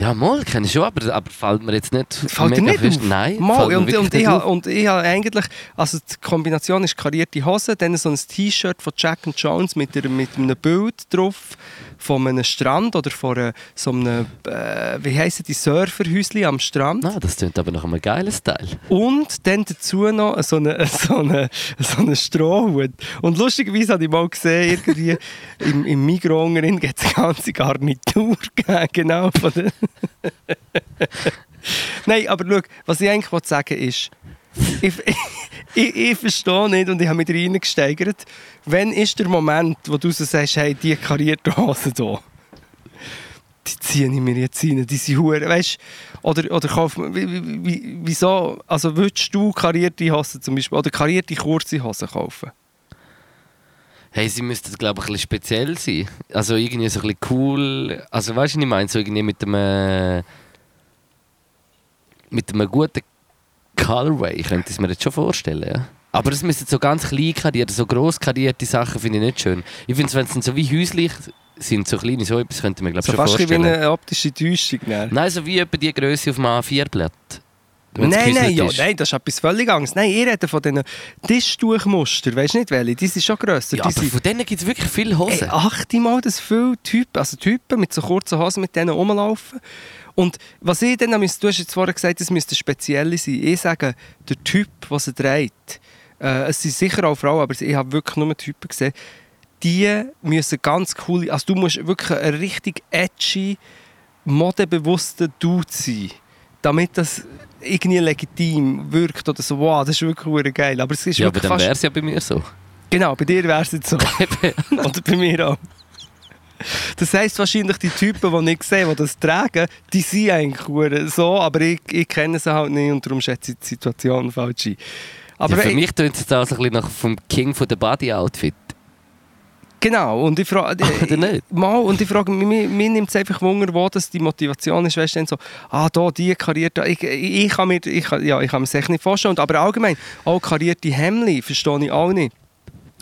Ja, mal, kenne ich schon, aber, aber fällt mir jetzt nicht Fällt mega nicht fest. auf? Nein, Mal, fällt mir und, und, nicht ich und ich habe eigentlich, also die Kombination ist karierte Hose, dann so ein T-Shirt von Jack and Jones mit, der, mit einem Bild drauf von einem Strand oder von so einem, äh, wie heissen die, Surferhäuschen am Strand. Ah, das klingt aber nach einem geilen Style. Und dann dazu noch so einen (laughs) so eine, so eine Strohhut. Und lustigerweise habe ich mal gesehen, irgendwie im, im Migros gibt es eine ganze Garnitur (laughs) genau von den Nein, aber schau, was ich eigentlich sagen ist, ich, (laughs) ich, ich verstehe nicht und ich habe mich reingesteigert, wann ist der Moment, wo du so sagst, hey, die karierte Hose hier, die ziehe ich mir jetzt rein, diese Hure, weißt oder, oder kauf, wie, wieso, also würdest du karierte Hosen zum Beispiel, oder karierte kurze Hosen kaufen? Hey, sie müssten, glaube ich, ein bisschen speziell sein. Also irgendwie so ein bisschen cool. Also weißt du, was ich meine? So irgendwie mit einem. mit einem guten Colorway, ich könnte es mir jetzt schon vorstellen, ja. Aber es müssen so ganz klein karierte, so gross karierte Sachen finde ich nicht schön. Ich finde es, wenn es so wie häuslich sind, so kleine, so etwas könnte ich mir glaube So schon fast wie vorstellen. eine optische Täuschung. Ne? Nein, so wie etwa die Größe auf dem A4-Blatt. Nein, nein, ja, nein, das ist etwas völlig anderes. Nein, ich rede von diesen Tischtuchmustern, weißt du nicht welche? Die sind schon grösser. Ja, die aber sind, von denen gibt es wirklich viele Hosen. Ey, achte mal, dass viele Typen, also Typen mit so kurzen Hosen mit denen rumlaufen. Und was ich dann, müsste- du hast jetzt vorher gesagt, es müsste spezielle sein. Ich sage, der Typ, der sie trägt, äh, es sind sicher auch Frauen, aber ich habe wirklich nur Typen gesehen, die müssen ganz cool, also du musst wirklich ein richtig edgy, modebewusster Dude sein, damit das irgendwie legitim wirkt oder so, wow, das ist wirklich geil. Aber es ist ja, aber dann wäre es ja bei mir so. Genau, bei dir wäre es jetzt so. (laughs) (laughs) Oder bei mir auch. Das heisst wahrscheinlich, die Typen, die ich sehe, die das tragen, die sind eigentlich so, aber ich, ich kenne sie halt nicht und darum schätze ich die Situation falsch ein. Aber ja, für mich tönt es jetzt auch so ein bisschen nach vom King von der Body Outfit. Genau, und ich frage... (laughs) Mal, und ich frage mich, mir, nimmt es einfach Wunder, wo das die Motivation ist, weißt du, so, ah, da, die karierte, ich, ich, ich kann mir, ich, ja, ich kann mir das echt nicht vorstellen, aber allgemein, auch karierte Hemden, verstehe ich auch nicht.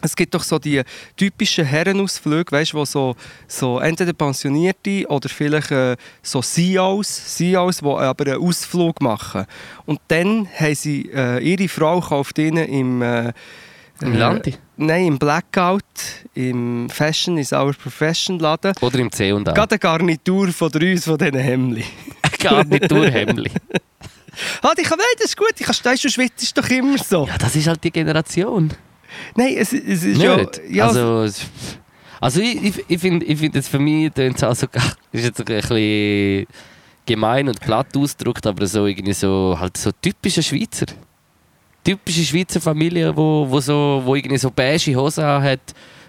Es gibt doch so die typischen Herrenausflüge, weißt du, wo so, so entweder Pensionierte oder vielleicht äh, so CEOs, CEOs, die aber einen Ausflug machen. Und dann haben sie, äh, ihre Frau kauft ihnen im... Äh, Im äh, Landi? Nein, im Blackout, im Fashion is our profession Laden. Oder im C und A. Gerade eine Garnitur von uns von diesen Hemden. Garniturhemdli. Ah, (laughs) ich kann, nein, das ist gut. Ich kann stein, du schwitzt ist doch immer so. Ja, das ist halt die Generation. Nein, es, es ist Nicht? ja... also, es- also ich, ich, ich finde ich find jetzt für mich tönt es auch so, ist jetzt ein bisschen gemein und platt ausgedrückt, aber so irgendwie so, halt so typische Schweizer. Typische Schweizer Familie, wo, wo, so, wo irgendwie so beige Hosen hat,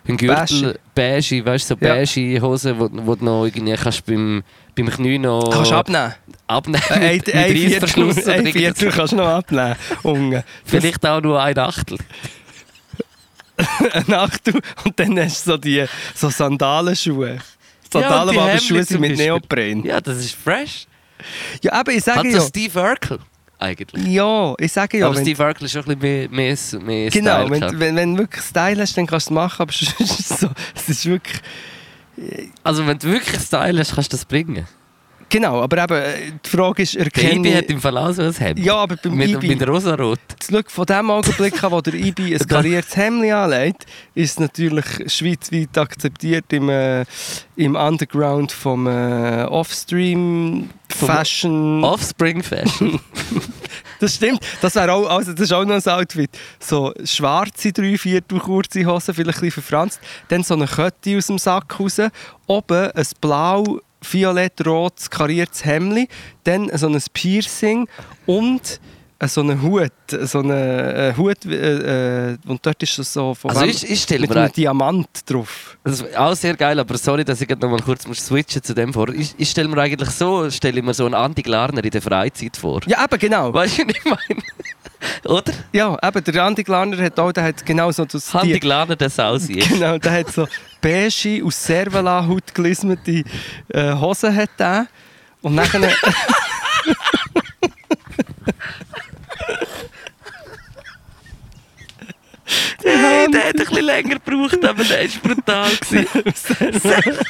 ein Gürtel, beige, weißt du, so Ja. beige Hosen, wo, wo du noch irgendwie kannst beim, beim Knie noch Kannst du abnehmen. abnehmen Ein, (laughs) mit, ein, Viertel, oder ein Viertel kannst du noch abnehmen. Unge. Vielleicht auch nur ein Achtel. (laughs) Eine Achtel. Und dann hast du so die so Sandalenschuhe. Ja, Sandalen, und die aber Schuhe sind mit. Neopren. Ja, das ist fresh. Ja, aber ich sage Hat ja... so Steve Urkel eigentlich. Ja, ich sage ja... aber Steve Urkel ist schon ein bisschen mehr, mehr, mehr Genau, Style wenn, wenn, wenn du wirklich Style hast, dann kannst du es machen, aber (laughs) sonst ist es so, es ist wirklich... Also wenn du wirklich Style hast, kannst du das bringen. Genau, aber eben, äh, die Frage ist, Der erkenne Ibi hat im Fall auch so ein Hemd. Ja, aber beim mit, Ibi, mit rosarot. schau, von dem Augenblick an, wo der Ibi ein (laughs) kariertes Hemd anlegt, ist es natürlich schweizweit akzeptiert im, äh, im Underground vom äh, Offstream Fashion. Offspring Fashion. (laughs) Das stimmt, das wäre auch, also das ist auch noch ein Outfit. So schwarze, drei Viertel kurze Hosen, vielleicht ein bisschen verfranst. Dann so eine Kette aus dem Sack raus. Oben ein blau, violett-rot kariertes Hemd. Dann so ein Piercing und so einen Hut. So einen äh, Hut, äh, äh, und dort ist es so von Also ich, ich mit einem ein- Diamant drauf. das ist auch sehr geil, aber sorry, dass ich noch mal kurz muss switchen zu dem vor. Ich, ich stelle mir eigentlich so, stelle mir so einen Andi Glarner in der Freizeit vor. Ja, eben, genau. Weißt du, was ich meine? Oder? Ja, eben, der Andi Glarner hat auch, der hat genau so das... Andi die- Glarner, der Sausi. Genau, der hat so beige, aus Servala-Haut gelismete äh, Hosen. Hat der. Und nachher... Hey, (laughs) der hat ein bisschen länger gebraucht, aber der war brutal. (laughs)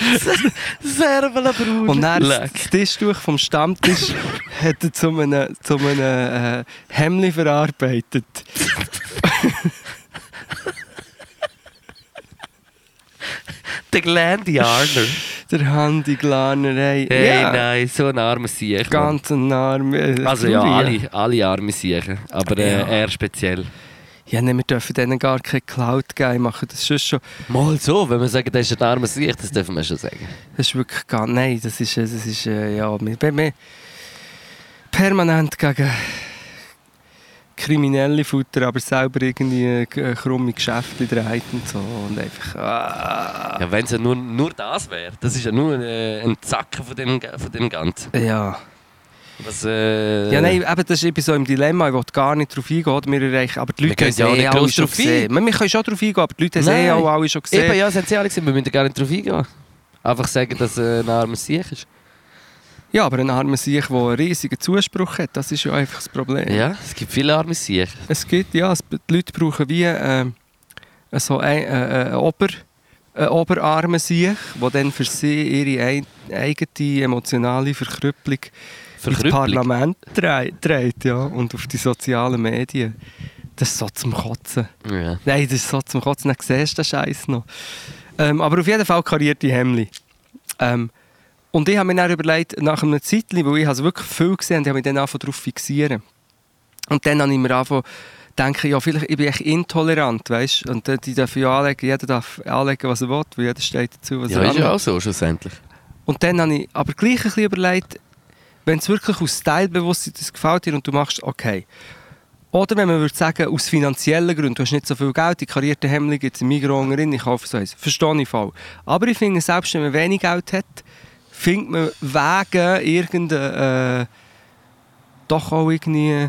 gewesen. Servelenbrut. Und dann Leck. das Tischtuch vom Stammtisch (laughs) hat er zu einem, zu einem äh, Hemli verarbeitet. (laughs) Der Glendy Arner. Der Handy Glanerei. Hey, ja, nein, so ein armer. Mann. ganz ein Arm. äh, Also ja, alle, alle arme Siechen. Aber äh, Ja. er speziell. Ja, nein, wir dürfen denen gar keine Cloud geben. Wir machen das schon schon. Mal so, wenn wir sagen, das ist ein armer Sieg, das dürfen wir schon sagen. Das ist wirklich gar Nein, das ist, äh, das ist äh, ja, wir, wir, permanent gegen kriminelle Futter, aber selber irgendwie äh, krumme Geschäfte dreht und so. Und einfach. Ah, Ja, wenn es ja nur, nur das wäre. Das ist ja nur äh, ein Zacken von dem, von dem Ganzen. ja. Was, äh, Ja, nein, eben, das ist eben so im Dilemma. Ich will gar nicht darauf eingehen. Wir erreichen, aber die Leute haben können ja eh nicht alle schon gesehen. Wir, können schon darauf eingehen, aber die Leute haben es eh auch alle schon gesehen. Eben, ja, das haben sie alle gesehen. Wir müssen gar nicht drauf eingehen. Einfach sagen, dass äh, ein armer Sieg ist. Ja, aber ein armer Sieg, der einen riesigen Zuspruch hat, das ist ja einfach das Problem. Ja, es gibt viele arme Sieg. Es gibt, ja, es, die Leute brauchen wie äh, so ein, äh, äh, Ober, äh, oberarmen Sieg, der dann für sie ihre ein, eigene emotionale Verkrüppelung ins. Parlament trägt ja, und auf die sozialen Medien. Das ist so zum Kotzen. Ja. Nein, das ist so zum Kotzen, dann siehst du den Scheiß noch. Ähm, aber auf jeden Fall karierte Hemli. Ähm, und ich habe mir dann überlegt, nach einem Zeitchen, weil ich es wirklich viel gesehen habe, ich habe mich dann angefangen darauf fixieren. Und dann habe ich mir angefangen denke, ja, vielleicht ich bin ich intolerant, weißt Und äh, die dürfen ja anlegen, jeder darf anlegen, was er will, weil jeder steht dazu, was Ja, er ist ja anlegt. auch so, schlussendlich. Und dann habe ich aber gleich ein bisschen überlegt, wenn es wirklich aus Stylebewusstsein das gefällt dir und du machst, okay. Oder wenn man würde sagen, aus finanziellen Gründen, du hast nicht so viel Geld, die karierten Hemden gibt es im Migros rein, ich kaufe so eins. Verstehe ich voll. Aber ich finde, selbst wenn man wenig Geld hat, findet man Wege, irgendeine, äh, doch auch irgendwie...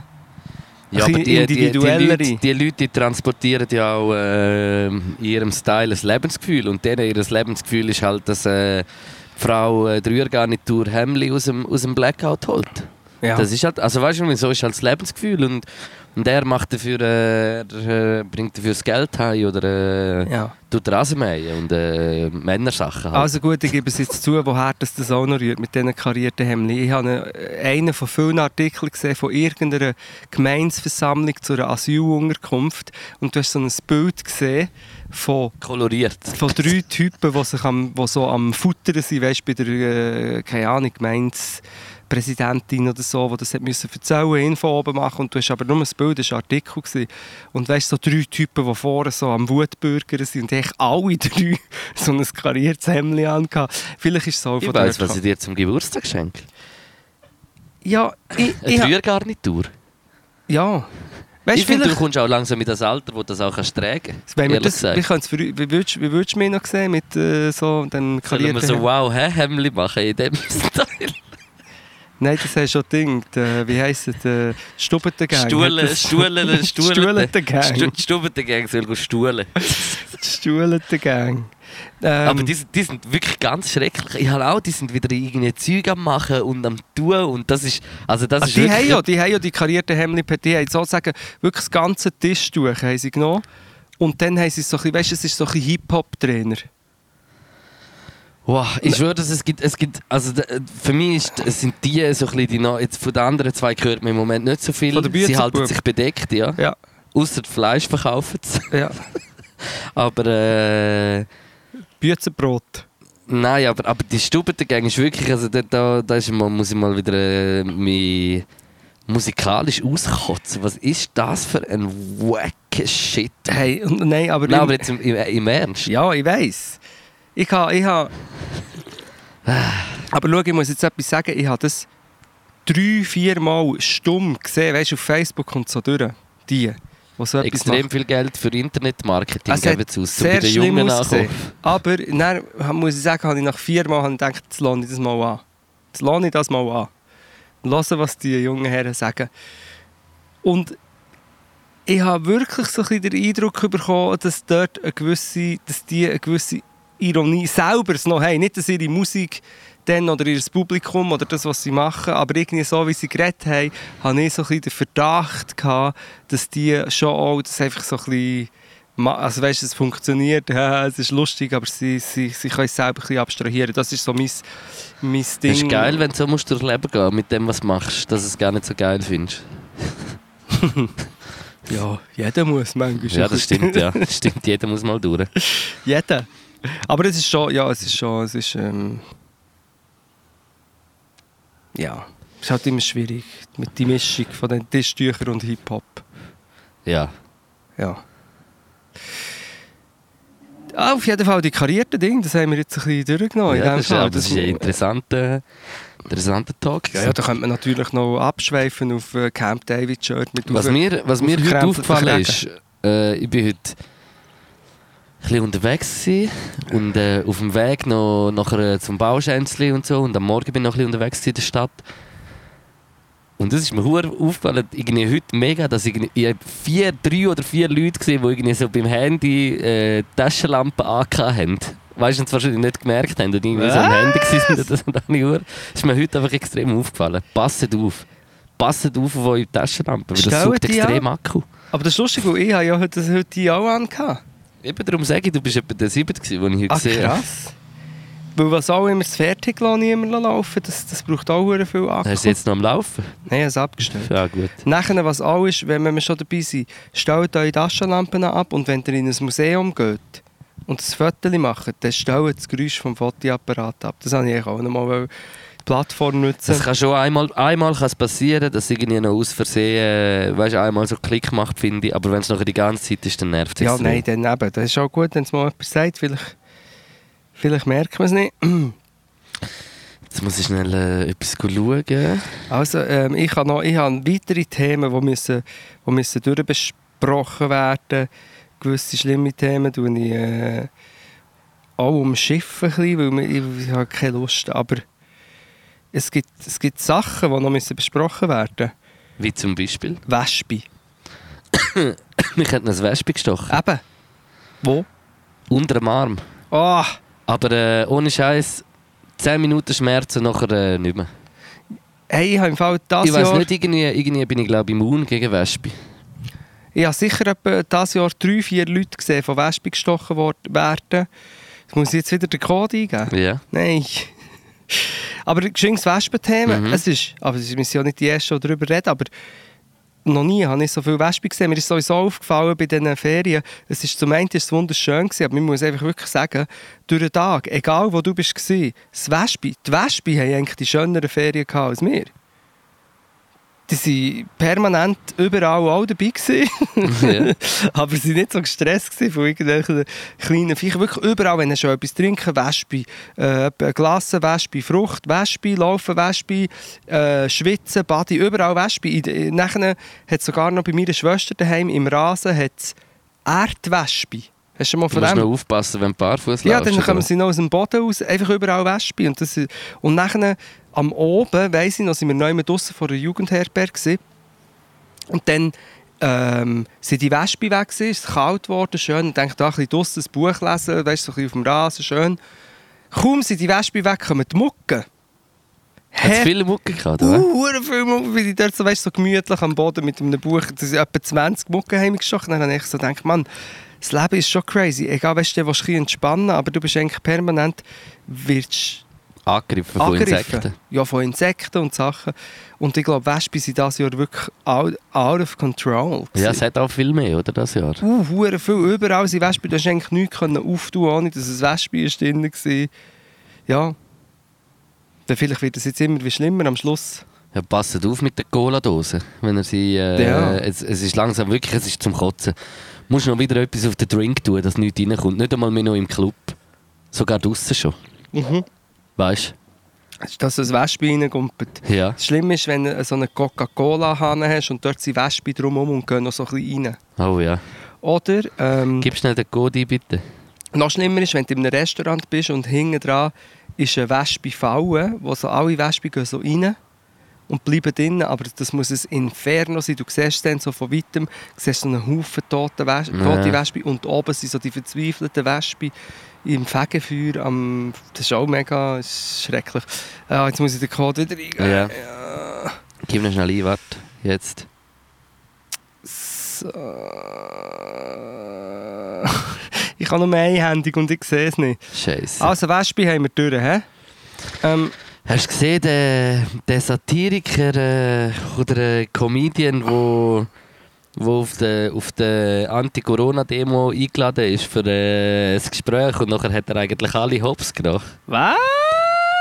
Ja, aber die, die, die. Leute, die Leute die transportieren ja auch äh, in ihrem Style ein Lebensgefühl. Und denen ihr Lebensgefühl ist halt, dass äh, Frau äh, die Rührgarnitur Hemli aus dem, aus dem Blackout holt. Ja. Das ist halt, also weißt du, so ist halt das Lebensgefühl. Und, und er macht dafür, äh, er, äh, bringt dafür das Geld heim oder äh, ja. tut Rasenmähen und äh, Männersachen. Halt. Also gut, ich gebe es jetzt zu, woher das, das auch noch rührt mit diesen karierten Hemden. Ich habe eine- einen von vielen Artikeln gesehen von irgendeiner Gemeinsversammlung zu einer Asylunterkunft und du hast so ein Bild gesehen von, Koloriert. von drei Typen, die, sich am, die so am Futtern sind, weißt, bei der, äh, keine Ahnung, Gemeindepräsidentin oder so, die das hat müssen erzählen, Info oben machen und du hast aber nur ein Bild, das war ein Artikel. Gewesen. Und weißt so drei Typen, die vorne so am Wutbürgern sind und echt alle (laughs) drei so ein kariertes Hemd angehabt. Vielleicht ist es so Ich von weiss, dort was ich dir zum Geburtstag schenke. Ja, ich, ich, Eine Rührgarnitur. ja. Weißt, Ich finde, du kommst auch langsam in das Alter, wo du das auch kannst tragen kannst. das, wie, wie, würdest, wie würdest du mich noch sehen mit äh, so dem Sollen wir karierten so wow, hä, Hemli machen in dem (laughs) Style? Nein, das hast schon Ding. Der, wie heisst es? Der Stubentengang. Stuhlen, Stuhlen, (laughs) Stuhlen. Stuhlentengang. Stubentengang soll stuhlen. Stuhlentengang. Ähm, Aber die, sind- die sind wirklich ganz schrecklich. Ich habe auch, die sind wieder irgendwie Zeug am machen und am tun und das ist, also das Ah, ist die, haben ja, die haben ja die karierten Hemden, die haben sozusagen wirklich das ganze Tischtuch haben sie genommen. Und dann haben sie so ein bisschen, weißt du, es ist so ein Hip-Hop-Trainer. Wow, ich schwöre, dass es gibt, es gibt, also für mich ist, es sind die so ein bisschen die, noch- jetzt von den anderen zwei hört man im Moment nicht so viel. Sie halten sich bedeckt, ja. Ja, Außer Fleisch verkaufen sie. ja. (laughs) Aber äh, Büzenbrot. Nein, aber, aber die Stubentengang ist wirklich, also da, da, da ist mal, muss ich mal wieder äh, mich musikalisch auskotzen. Was ist das für ein wacke Shit? Hey, nein, aber, Nein, aber jetzt im, im, im Ernst. Ja, ich weiß. Ich habe, ich habe... Aber schau, ich muss jetzt etwas sagen. Ich habe das drei, vier Mal stumm gesehen. Weißt du, auf Facebook kommt so durch. Die, die so Extrem machen. viel Geld für Internetmarketing Es geben sie aus, so bei sehr den Jungen nachkommen. Aber dann muss ich sagen, habe ich nach vier Mal habe ich gedacht, jetzt lohne ich das mal an. Jetzt lohne ich das mal an. Hören, was die jungen Herren sagen. Und ich habe wirklich so ein bisschen den Eindruck bekommen, dass dort eine gewisse, dass die eine gewisse Ironie selber noch haben. Nicht, dass ihre Musik dann oder ihr Publikum oder das, was sie machen, aber irgendwie so, wie sie geredet haben, habe ich so ein bisschen den Verdacht gehabt, dass die schon auch das einfach so ein bisschen also weißt, es funktioniert, ja, (laughs) es ist lustig, aber sie, sie, sie können es selber ein bisschen abstrahieren. Das ist so mein, mein Ding. Das ist geil, wenn du so musst durchs Leben gehen mit dem, was du machst, dass du es gar nicht so geil findest. (laughs) Ja, jeder muss manchmal. Ja, das stimmt, ja. Das stimmt, jeder muss mal durch. (laughs) Jeder. Aber es ist schon, ja, es ist schon, es ist, ähm, ja, es ist halt immer schwierig mit der Mischung von den Tischtüchern und Hip-Hop. Ja. Ja. Ah, auf jeden Fall die karierten Dinge, das haben wir jetzt ein bisschen durchgenommen. ja das, ist, aber das ist ein interessanter, interessanter Talk. ja, ja, da könnte man natürlich noch abschweifen auf äh, Camp David Shirt mit Was mir, was mir heute aufgefallen ist, äh, ich bin heute bisschen unterwegs gewesen und äh, auf dem Weg noch nachher zum Bauschänzli und so und am Morgen bin ich noch ein bisschen unterwegs in der Stadt. Und das ist mir hure aufgefallen, irgendwie heute mega, dass ich, ich vier, drei oder vier Leute gesehen, die irgendwie so beim Handy äh, Taschenlampen angehabt haben. Weißt du, wahrscheinlich nicht gemerkt haben und irgendwie so am Handy waren. so. Das ist mir heute einfach extrem aufgefallen. Passet auf. Passet auf auf eure Taschenlampen, weil das Stellt sucht extrem Akku. Aber das ist lustig, weil ich habe ja heute, heute die auch angehabt. Eben darum sage ich, du bist etwa der Siebte, gewesen, den ich heute Ah, gesehen habe. krass. Weil was auch immer das fertig lassen, niemand laufen, das, das braucht auch hure viel Akku. Hast du jetzt noch am Laufen? Nein, es abgestellt. Ja, gut. Nachher, was auch ist, wenn wir schon dabei sind, stellt eure Taschenlampen ab und wenn ihr in ein Museum geht und ein Foto macht, dann stellt das Geräusch vom Fotoapparat ab. Das habe ich auch noch mal Plattform nutzen. Das kann schon einmal, einmal kann es passieren, dass irgendwie noch aus Versehen, äh, weißt, einmal so Klick macht, finde ich. Aber wenn es noch die ganze Zeit ist, dann nervt es ja, nein, dann eben. Das ist auch gut, wenn es mal jemand sagt. Vielleicht, vielleicht merkt man es nicht. (clears throat) Jetzt muss ich schnell äh, etwas schauen. Also, ähm, ich habe noch ich habe weitere Themen, die müssen, die müssen durchbesprochen werden. Gewisse schlimme Themen tue ich äh, auch umschiffen, ein bisschen, weil ich, ich habe keine Lust. Aber es gibt, es gibt Sachen, die noch müssen besprochen werden Wie zum Beispiel. Wespe. (coughs) Mich hat ein Wespe gestochen. Eben. Wo? Unter dem Arm. Ah, Aber äh, ohne Scheiß 10 Minuten Schmerzen, nachher äh, nicht mehr. hey, ich habe im Fall das ich weiß Jahr... nicht, irgendwie, irgendwie bin ich glaube immun gegen Wespe. Ich habe sicher etwa dieses Jahr drei, vier Leute gesehen, von Wespen gestochen werden. Jetzt muss ich jetzt wieder den Code eingeben. Ja. Nein. (laughs) Aber geschenkt Wespenthema, Mhm. es ist, aber wir müssen ja nicht die erste, die darüber reden, aber noch nie habe ich so viele Wespen gesehen. Mir ist sowieso aufgefallen bei diesen Ferien, es ist zum einen ist es wunderschön gewesen, aber man muss einfach wirklich sagen, durch den Tag, egal wo du bist das Wespe, die Wespen haben eigentlich die schöneren Ferien gehabt als wir. Die waren permanent überall auch dabei ja. (laughs) Aber sie waren nicht so gestresst von irgendwelchen kleinen Viechern. Wirklich überall, wenn sie schon etwas trinken, Wespe, äh, ein Glas Wespe, Frucht, Wespe, Laufen, Wespe, äh, Schwitzen, Body, überall Wespe. Nachher hat es sogar noch bei meiner Schwester daheim im Rasen hat's Erdwespe. Hast du mal Du von musst dem? aufpassen, wenn du barfuß Ja, läufst, dann oder? kommen sie noch aus dem Boden raus, einfach überall Wespe. Und, das, und nachher am Oben, weiss ich noch, sind wir neu mit draussen vor der Jugendherberge. Und dann ähm, sind die Wespe weg gewesen, es ist kalt geworden, schön. Ich dachte, da ein bisschen draussen ein Buch lesen, weißt, so ein bisschen auf dem Rasen, schön. Kaum sind die Wespe weg, kommen die Mucken. Hat es viele Mucke gehabt, oder? Uh, hure viel Mucken, wie die dort so, weißt, so gemütlich am Boden mit einem Buch, das sind etwa 20 Mucken haben. Dann habe ich so gedacht, Mann, das Leben ist schon crazy. Egal, weißt du, du willst bisschen entspannen, aber du bist eigentlich permanent wirst Angegriffen von angegriffen. Insekten. Ja, von Insekten und Sachen. Und ich glaube, Wespen sind dieses Jahr wirklich out, out of control. Ja, es hat auch viel mehr, oder, das Jahr? Uh, hure viel. Überall sind Wespen. Du hast eigentlich nichts können auftun, ohne dass es Wespen ist drin war. Ja. Dann vielleicht wird es jetzt immer wie schlimmer am Schluss. Ja, passt auf mit der Cola-Dose. Wenn er sie, äh, Ja. es, es ist langsam wirklich, es ist zum Kotzen. Du musst noch wieder etwas auf den Drink tun, dass nichts reinkommt. Nicht einmal mehr noch im Club. Sogar draußen schon. Mhm. Weißt Dass ein Wespe reingumpelt. du? Ja. Das Schlimme ist, wenn du so eine Coca-Cola-Hahn hast und dort sind Wespen drumherum und gehen noch so ein bisschen rein. Oh ja. Oder ähm, Gib schnell den ein, bitte. noch schlimmer ist, wenn du in einem Restaurant bist und hinten dran ist eine Wespe-Falle, wo so alle Wespen gehen so rein und bleiben drin, aber das muss ein Inferno sein. Du siehst dann so von weitem, siehst so einen Haufen tote, Wes Ja. tote Wespen und oben sind so die verzweifelten Wespen im Fegefeuer. Am, das ist auch mega ist schrecklich. Ah, jetzt muss ich den Code wieder eingeben. Ja. Ja. Gib noch schnell ein, warte. Jetzt. So. äh, auch nur einhändig und ich sehe es nicht. Scheiße. Also Wespe haben wir durch, hä? Ähm, Hast du gesehen, den, den Satiriker äh, oder äh, Comedian, wo, wo auf der auf der Anti-Corona-Demo eingeladen ist für äh, ein Gespräch und nachher hat er eigentlich alle Hops genommen. was?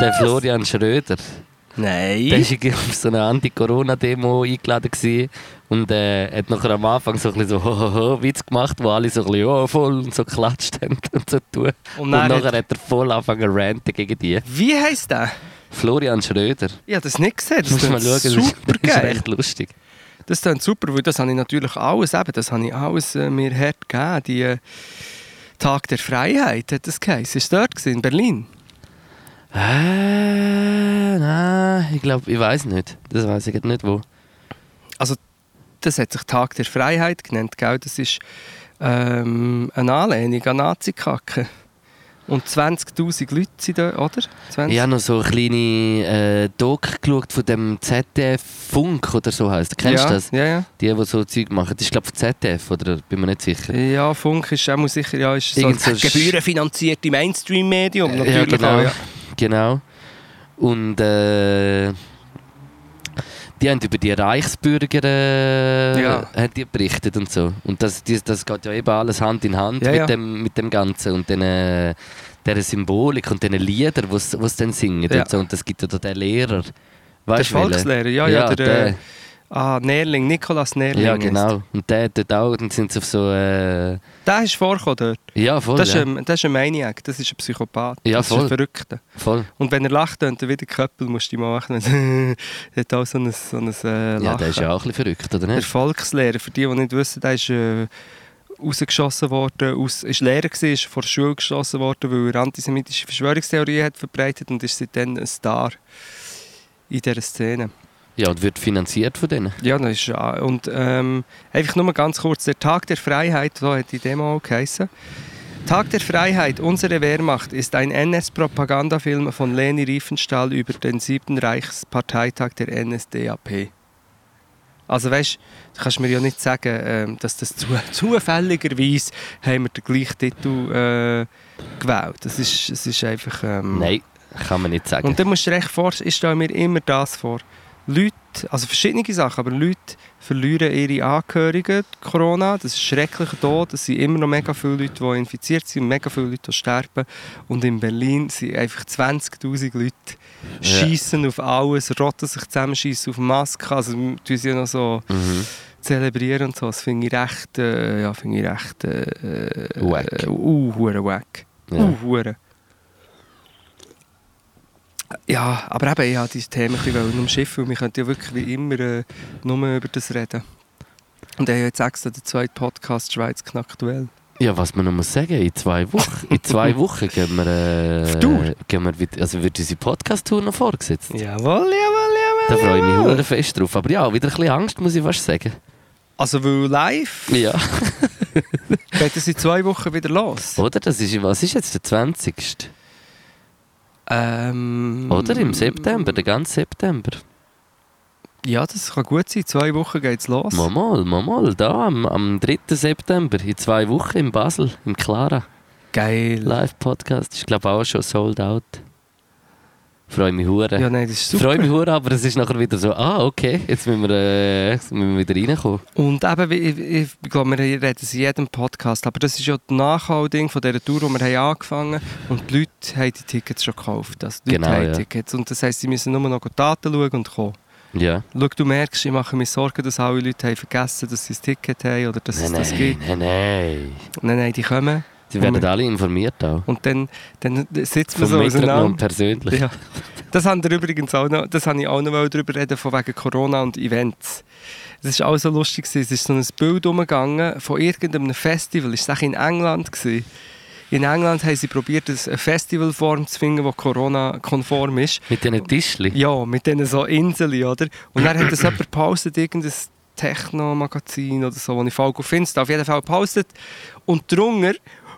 Der Florian Schröder. Der Nein. war irgendwie auf so einer Anti-Corona-Demo eingeladen gewesen und äh, hat nachher am Anfang so ein bisschen so ho, ho, ho, Witz gemacht, wo alle so ein bisschen oh, voll und so geklatscht haben (laughs) und so tun. Und Und, nachher hat- hat er voll angefangen zu ranten gegen die. Wie heisst der? Florian Schröder. Ich habe das nicht gesehen. Das Muss ist mal schauen, das ist, super das ist echt lustig. Das ist super, weil das habe ich natürlich alles, eben, das habe ich alles äh, mir hart gegeben. Die äh, Tag der Freiheit hat das geheißen. Ist dort gewesen, in Berlin? Äh, nein, ich glaube, ich weiß nicht. Das weiß ich jetzt nicht wo. Das hat sich Tag der Freiheit genannt, gell? Das ist ähm, eine Anlehnung an Nazi-Kacke. Und 20'000 Leute sind da, oder? 20? Ich habe noch so eine kleine äh, Doc geschaut von dem ZDF Funk oder so heißt. Kennst ja, du das? Ja, ja. Die, die so Zeug machen. Das ist glaube ich ZDF oder bin mir nicht sicher. Ja, Funk ist auch mal sicher, ja, ist so ein Irgend so sch- gebührenfinanzierte Mainstream-Medium natürlich ja, genau. auch, ja. Genau. Und äh, die haben über die Reichsbürger äh, Ja. haben die berichtet und so. Und das, das, das geht ja eben alles Hand in Hand Ja, mit, ja. Dem, mit dem Ganzen und den, äh, dieser Symbolik und den Liedern, die sie dann singen. Und, so. und das gibt ja da den Lehrer. Der Weißt du, welchen? Volkslehrer, ja, ja, der, äh, ah, Nährling, Nikolaus Nährling. Ja, genau. Und der dort auch, dann sind sie auf so. Äh, Der ist vorgekommen dort. ja, voll. Das ist, ja. ein, das ist ein Maniac, das ist ein Psychopath. Ja, das ist voll. ein Verrückter. voll. Und wenn er lacht, dann wieder Köppel musst du machen. (laughs) er hat auch so ein, so ein äh, Lachen. Ja, der ist ja auch ein bisschen verrückt, oder Der nicht? Volkslehrer, für die, die nicht wissen, der ist äh, rausgeschossen worden, aus, ist Lehrer gewesen, ist vor der Schule geschossen worden, weil er antisemitische Verschwörungstheorien hat verbreitet und ist seitdem ein Star in dieser Szene. Ja, und wird finanziert von denen. Ja, das ist ja. Und ähm, einfach nur mal ganz kurz: Der Tag der Freiheit, so hat die Demo auch geheißen. Tag der Freiheit, unsere Wehrmacht ist ein NS-Propagandafilm von Leni Riefenstahl über den siebten Reichsparteitag der NSDAP. Also weißt du, kannst mir ja nicht sagen, ähm, dass das zu, (laughs) zufälligerweise haben wir den gleichen Titel äh, gewählt. Das ist, es ist einfach... Ähm, Nein, kann man nicht sagen. und dann musst du dir echt vor, ich stelle mir immer das vor. Leute, also verschiedene Sachen, aber Leute verlieren ihre Angehörigen Corona. Das ist schrecklich Tod. Es sind immer noch mega viele Leute, die infiziert sind und mega viele Leute, die sterben. Und in Berlin sind einfach 20'000 Leute schießen auf alles, rotten sich zusammen, schießen auf Masken. Also tun sie ja noch so mhm. zelebrieren und so. Das finde ich recht, äh, ja, finde ich recht... Äh, Wack. Äh, uh, wack. Ja. Uh. Ja, aber eben, ich wollte dieses Thema ein bisschen umschiffen, weil wir könnten ja wirklich wie immer äh, nur über das reden. Und ich habe jetzt extra den zweiten Podcast «Schweiz knackt-Duell». Ja, was man noch muss sagen, in zwei Wochen, in zwei (laughs) Wochen gehen wir, äh, Tour? gehen wir wieder, also wird unsere Podcast-Tour noch vorgesetzt. Jawohl, jawohl, jawohl, Da freue ich mich jawohl. fest drauf. Aber ja, wieder ein bisschen Angst, muss ich fast sagen. Also, weil live Ja. (laughs) geht es in zwei Wochen wieder los. Oder? Das ist, was ist jetzt der 20. Ähm, Oder? Im September, den ganzen September. Ja, das kann gut sein. Zwei Wochen geht es los. Mal, mal, mal, mal. Da, am, am 3. September, in zwei Wochen in Basel, im Clara. Geil. Live-Podcast. Ich glaube auch schon sold out. Freue mich hure. Ja, nein, das ist super. Freue mich hure, aber es ist nachher wieder so, ah, okay, jetzt müssen wir, äh, jetzt müssen wir wieder reinkommen. Und eben, ich, ich, ich glaube, wir reden es in jedem Podcast, aber das ist ja das Nachhalding von dieser Tour, die wir haben angefangen haben. Und die Leute haben die Tickets schon gekauft. Also die Leute Genau, haben ja. Tickets. Und das heisst, sie müssen nur noch die Daten schauen und kommen. Ja. Schau, du merkst, ich mache mir Sorgen, dass alle Leute haben vergessen dass sie ein Ticket haben oder dass es Nein, das nein, gibt. nein, nein. Nein, nein, die kommen. Sie werden alle informiert auch. Und dann, dann sitzt man Vom so auseinander. persönlich. Ja. Das haben wir übrigens auch noch, das habe ich auch noch darüber reden, von wegen Corona und Events. Es war auch so lustig, es ist so ein Bild umgegangen von irgendeinem Festival, ist es in England gewesen. In England haben sie probiert, eine Festivalform zu finden, die Corona-konform ist. Mit diesen Tischchen. Ja, mit diesen so Inseln, oder? Und dann hat das jemand gepostet, irgendein Techno-Magazin oder so, das ich voll gut finde. Auf jeden Fall gepostet. Und drunter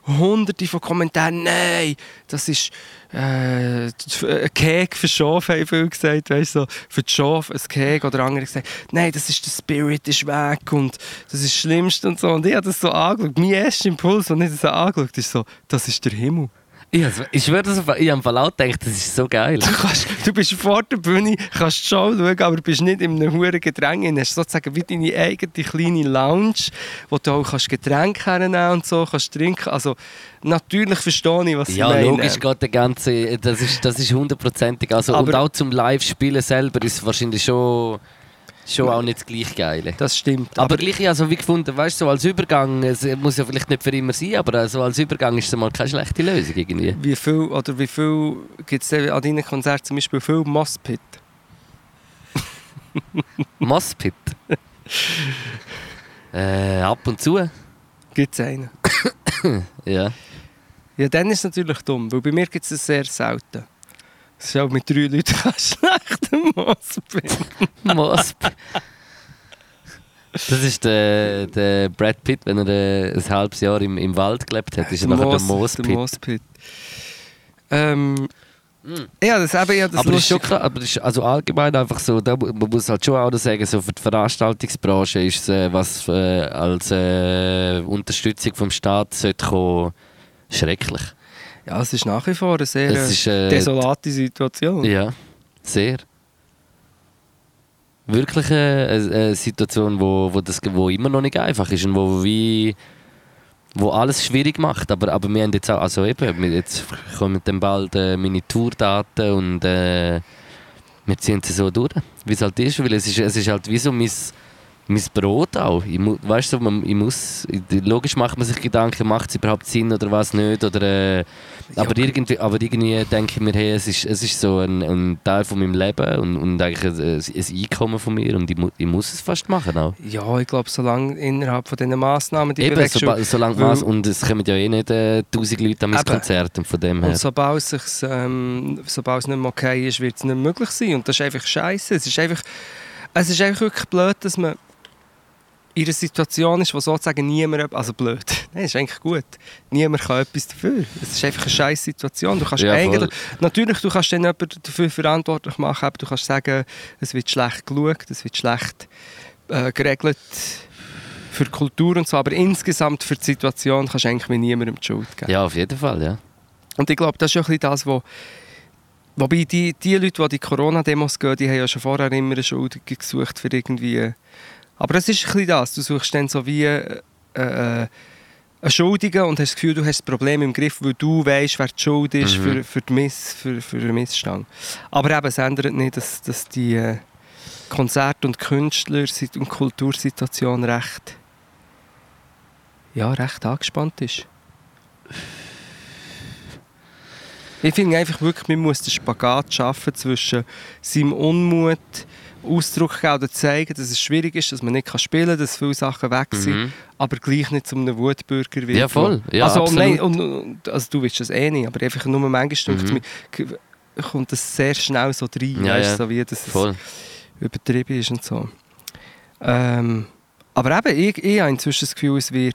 hunderte von Kommentaren, nein, das ist äh, ein Keg für Schaf, haben viele gesagt, weißt so, für die Schaf ein Keg oder andere gesagt, nein, das ist der Spirit ist weg und das ist das Schlimmste und so. Und ich habe das so angeschaut. Mein erster Impuls, als ich das so angeschaut ist so, das ist der Himmel. Ich, schwöre, das, ich im auch gedacht, das ist so geil. Du, kannst, du bist vor der Bühne, kannst die Show schauen, aber bist nicht in einem hohen Gedränge. Du hast sozusagen wie deine eigene kleine Lounge, wo du auch kannst Getränke hernehmen und so, kannst trinken. Also natürlich verstehe ich, was sie Ja, meinen. logisch geht der ganze, das ist, das ist hundertprozentig. Also, und auch zum Live-Spielen selber ist es wahrscheinlich schon, schon auch nicht das gleich Geile. Das stimmt. Aber gleich, ich habe so wie gefunden, weißt du, so als Übergang, es muss ja vielleicht nicht für immer sein, aber so als Übergang ist es mal keine schlechte Lösung irgendwie. wie viel, oder wie viel gibt es an deinen Konzerten zum Beispiel viel Mosspit? (laughs) Mosspit. (laughs) äh, ab und zu. Gibt es einen? (coughs) Ja. Ja, dann ist es natürlich dumm, weil bei mir gibt es es sehr selten. Es ist auch mit drei Leuten (laughs) kein schlechter Mosspit. Mosspit. Das ist der, der Brad Pitt, wenn er äh, ein halbes Jahr im, im Wald gelebt hat, ist er nachher der Moospit. Der Moospit. Ähm, Ja, das eben ja das aber das ist schon klar, aber das ist also allgemein einfach so, da, man muss halt schon auch sagen, so für die Veranstaltungsbranche ist es, äh, was äh, als äh, Unterstützung vom Staat sollte kommen, schrecklich. Ja, es ist nach wie vor eine sehr ist, äh, desolate Situation. Ja, sehr. Wirklich eine, eine Situation, wo, wo, das, wo immer noch nicht einfach ist und wo wie wo alles schwierig macht, aber, aber wir haben jetzt auch, also eben, jetzt kommen dann bald äh, meine Tourdaten und äh, wir ziehen sie so durch, wie es halt ist, weil es ist, es ist halt wie so mein, mein Brot auch. Ich, weißt du, man, ich muss, logisch macht man sich Gedanken, macht es überhaupt Sinn oder was nicht, oder, äh, aber, irgendwie, aber irgendwie denke ich mir, hey, es ist, es ist so ein, ein Teil von meinem Leben und, und eigentlich ein, ein Einkommen von mir und ich, ich muss es fast machen auch. Ja, ich glaube, solange innerhalb von diesen Massnahmen die Eben, soba- solange was und es kommen ja eh nicht äh, tausend Leute an mein Eben. Konzert und von dem her. Und sobald es, sich, ähm, sobald es nicht mehr okay ist, wird es nicht möglich sein. Und das ist einfach scheiße. Es ist einfach, es ist einfach wirklich blöd, dass man in einer Situation ist, wo sozusagen niemand, also blöd, (laughs) nein, ist eigentlich gut, niemand kann etwas dafür. Es ist einfach eine scheiß Situation. Du kannst Ja, eigentlich, natürlich, du kannst dann jemanden dafür verantwortlich machen, aber du kannst sagen, es wird schlecht geschaut, es wird schlecht äh, geregelt für die Kultur und so, aber insgesamt für die Situation kannst du eigentlich mit niemandem die Schuld geben. Ja, auf jeden Fall, ja. Und ich glaube, das ist ja ein bisschen das, wo Wobei die, die Leute, die die Corona-Demos gehen, die haben ja schon vorher immer eine Schuldige gesucht für irgendwie... Aber es ist ein bisschen das, du suchst dann so wie äh, äh, einen Schuldigen und hast das Gefühl, du hast das Problem im Griff, weil du weißt, wer die Schuld ist Mhm. für, für, die Miss, für, für den Missstand. Aber eben, es ändert nicht, dass, dass die äh, Konzert- und Künstler- und Kultursituation recht, ja, recht angespannt ist. Ich finde einfach wirklich, man muss den Spagat schaffen zwischen seinem Unmut, Ausdruck geben oder zeigen, dass es schwierig ist, dass man nicht spielen kann, dass viele Sachen weg sind, Mhm. aber gleich nicht zu einem Wutbürger wird. Ja, voll. Ja, also, absolut. nein, und, also du willst das eh nicht, aber einfach nur manchmal Mhm. mhm. kommt das sehr schnell so rein, Ja, weißt, ja. so wie Voll. es übertrieben ist und so. Ähm, aber eben, ich, ich habe inzwischen das Gefühl, es wird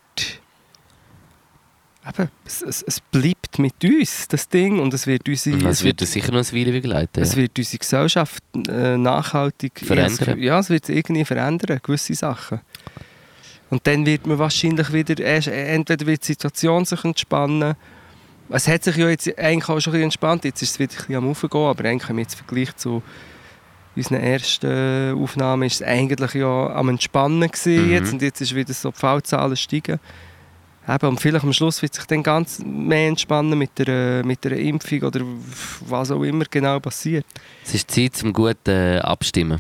eben, es, es, es bleibt mit uns, das Ding, und es wird unsere, Das wird uns sicher noch ein Weile begleiten. es Ja. wird unsere Gesellschaft äh, nachhaltig Verändern. Ja, es wird irgendwie verändern, gewisse Sachen. Und dann wird man wahrscheinlich wieder, erst, entweder wird die Situation sich entspannen. Es hat sich ja jetzt eigentlich auch schon ein entspannt, jetzt ist es wieder ein bisschen am Aufgehen, aber eigentlich im Vergleich zu unseren ersten Aufnahmen ist es eigentlich ja am Entspannen gewesen Mhm. jetzt und jetzt ist wieder so die Fallzahlen steigen. Eben, und vielleicht am Schluss wird sich dann ganz mehr entspannen mit der, mit der Impfung oder was auch immer genau passiert. Es ist Zeit zum gut äh, abstimmen.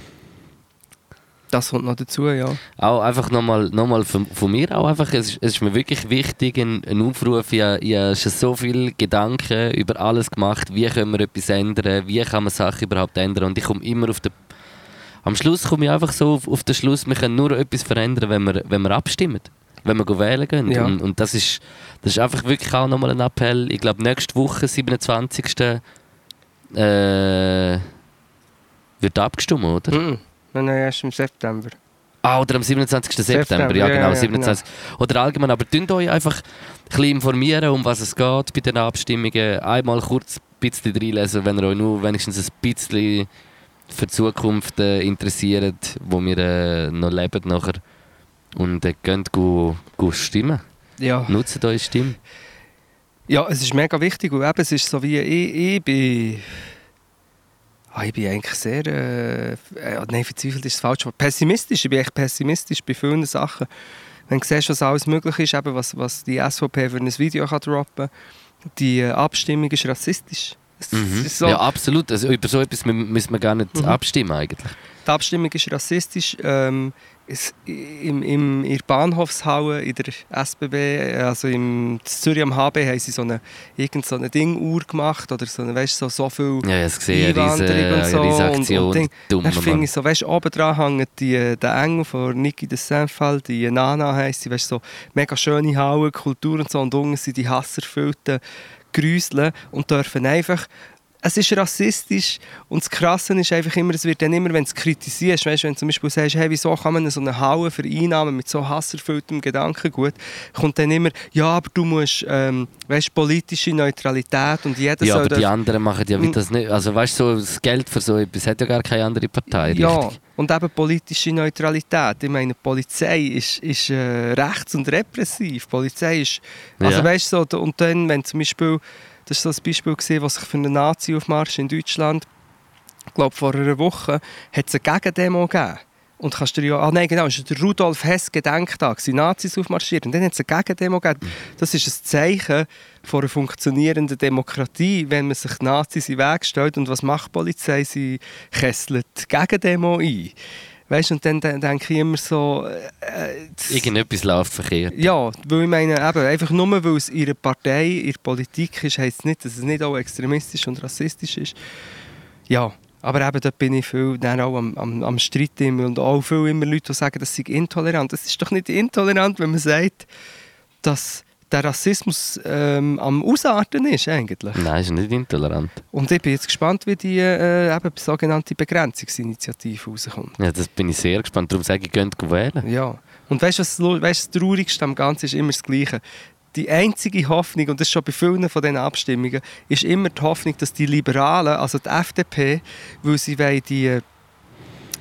Das kommt noch dazu, ja. Auch einfach nochmal noch mal von, von mir auch einfach, es ist, es ist mir wirklich wichtig, ein, ein Aufruf, ich, habe- ich habe schon so viele Gedanken über alles gemacht, wie können wir etwas ändern, wie kann man Sachen überhaupt ändern und ich komme immer auf den... Am Schluss komme ich einfach so auf, auf den Schluss, wir können nur etwas verändern, wenn wir, wenn wir abstimmen, wenn wir wählen gehen Ja. und, und das, ist, das ist einfach wirklich auch nochmal ein Appell, ich glaube nächste Woche, 27. Äh, wird abgestimmt, oder? Mhm. Nein, nein, erst im September. Ah, oder am 27. September, September, ja, genau, ja, 27. Oder allgemein, aber tünt euch einfach ein bisschen informieren, um was es geht bei den Abstimmungen. Einmal kurz ein bisschen reinlesen, wenn ihr euch nur wenigstens ein bisschen für die Zukunft äh, interessiert, wo wir äh, noch leben nachher. Und äh, könnt go, go stimmen. Ja. Nutzt eure Stimme. Ja, es ist mega wichtig und eben, es ist so wie, ich, ich bin... Ah, ich bin eigentlich sehr... Äh, äh, nein, verzweifelt ist das falsche Wort. Pessimistisch, ich bin echt pessimistisch bei vielen Sachen. Wenn du siehst, was alles möglich ist, eben was, was die SVP für ein Video kann droppen kann, die äh, Abstimmung ist rassistisch. Mhm. ist so, Ja, absolut. Also, über so etwas mü- müssen wir gar nicht Mhm. abstimmen eigentlich. Die Abstimmung ist rassistisch. Ähm, es, im, im, in der Bahnhofshalle, in der SBB, also im Zürich am HB, haben sie so eine, irgend so eine Ding-Uhr gemacht oder so, eine, weißt, so, so viel Ja, ich gesehen, Einwanderung und so. riese und, Aktion. und Ding. Dann finde ich so, weißt oben dran hängen die, der Engel von Niki de Saint-Fall, die Nana heisst sie, weißt so mega schöne Halle, Kultur und so, und unten sind die hasserfüllten Grüsle und dürfen einfach es ist rassistisch und das Krasse ist einfach immer, es wird dann immer, wenn du es kritisierst, weißt, wenn du zum Beispiel sagst, hey, wieso kann man so eine Halle vereinnahmen mit so hasserfülltem Gedankengut, kommt dann immer, ja, aber du musst, ähm, weißt, politische Neutralität und jeder Ja, soll aber die anderen machen ja wie das nicht. Also weißt du, so, das Geld für so etwas hat ja gar keine andere Partei. Ja, richtig? und eben politische Neutralität. Ich meine, die Polizei ist, ist äh, rechts- und repressiv. Die Polizei ist. Also Ja. weißt du, so, und dann, wenn zum Beispiel, das war so ein Beispiel, gewesen, was sich für einen Nazi-Aufmarsch in Deutschland, ich glaube vor einer Woche, hat es eine Gegendemo gegeben. Und kannst du dir ja, ah nein, genau, es war der Rudolf Hess Gedenktag, sind Nazis aufmarschiert. Und dann hat es eine Gegendemo gegeben. Das ist ein Zeichen von einer funktionierenden Demokratie, wenn man sich Nazis in den Weg stellt. Und was macht die Polizei? Sie kesselt die Gegendemo ein. Weißt du, und dann, denke ich immer so, äh, das- Irgendetwas läuft verkehrt. ja, weil ich meine, eben, einfach nur weil es ihre Partei, ihre Politik ist, heisst es nicht, dass es nicht auch extremistisch und rassistisch ist. Ja, aber eben dort bin ich viel dann auch am, am, am Streit immer und auch viel immer Leute, die sagen, das sei intolerant. Das ist doch nicht intolerant, wenn man sagt, dass der Rassismus ähm, am Ausarten ist eigentlich. Nein, ist nicht intolerant. Und ich bin jetzt gespannt, wie die äh, eben sogenannte Begrenzungsinitiative rauskommt. Ja, das bin ich sehr gespannt. Darum sage ich, geht wählen. Ja. Und weißt du, was, weißt, das Traurigste am Ganzen ist immer das Gleiche. Die einzige Hoffnung, und das ist schon bei vielen von diesen Abstimmungen, ist immer die Hoffnung, dass die Liberalen, also die FDP, weil sie wollen die äh,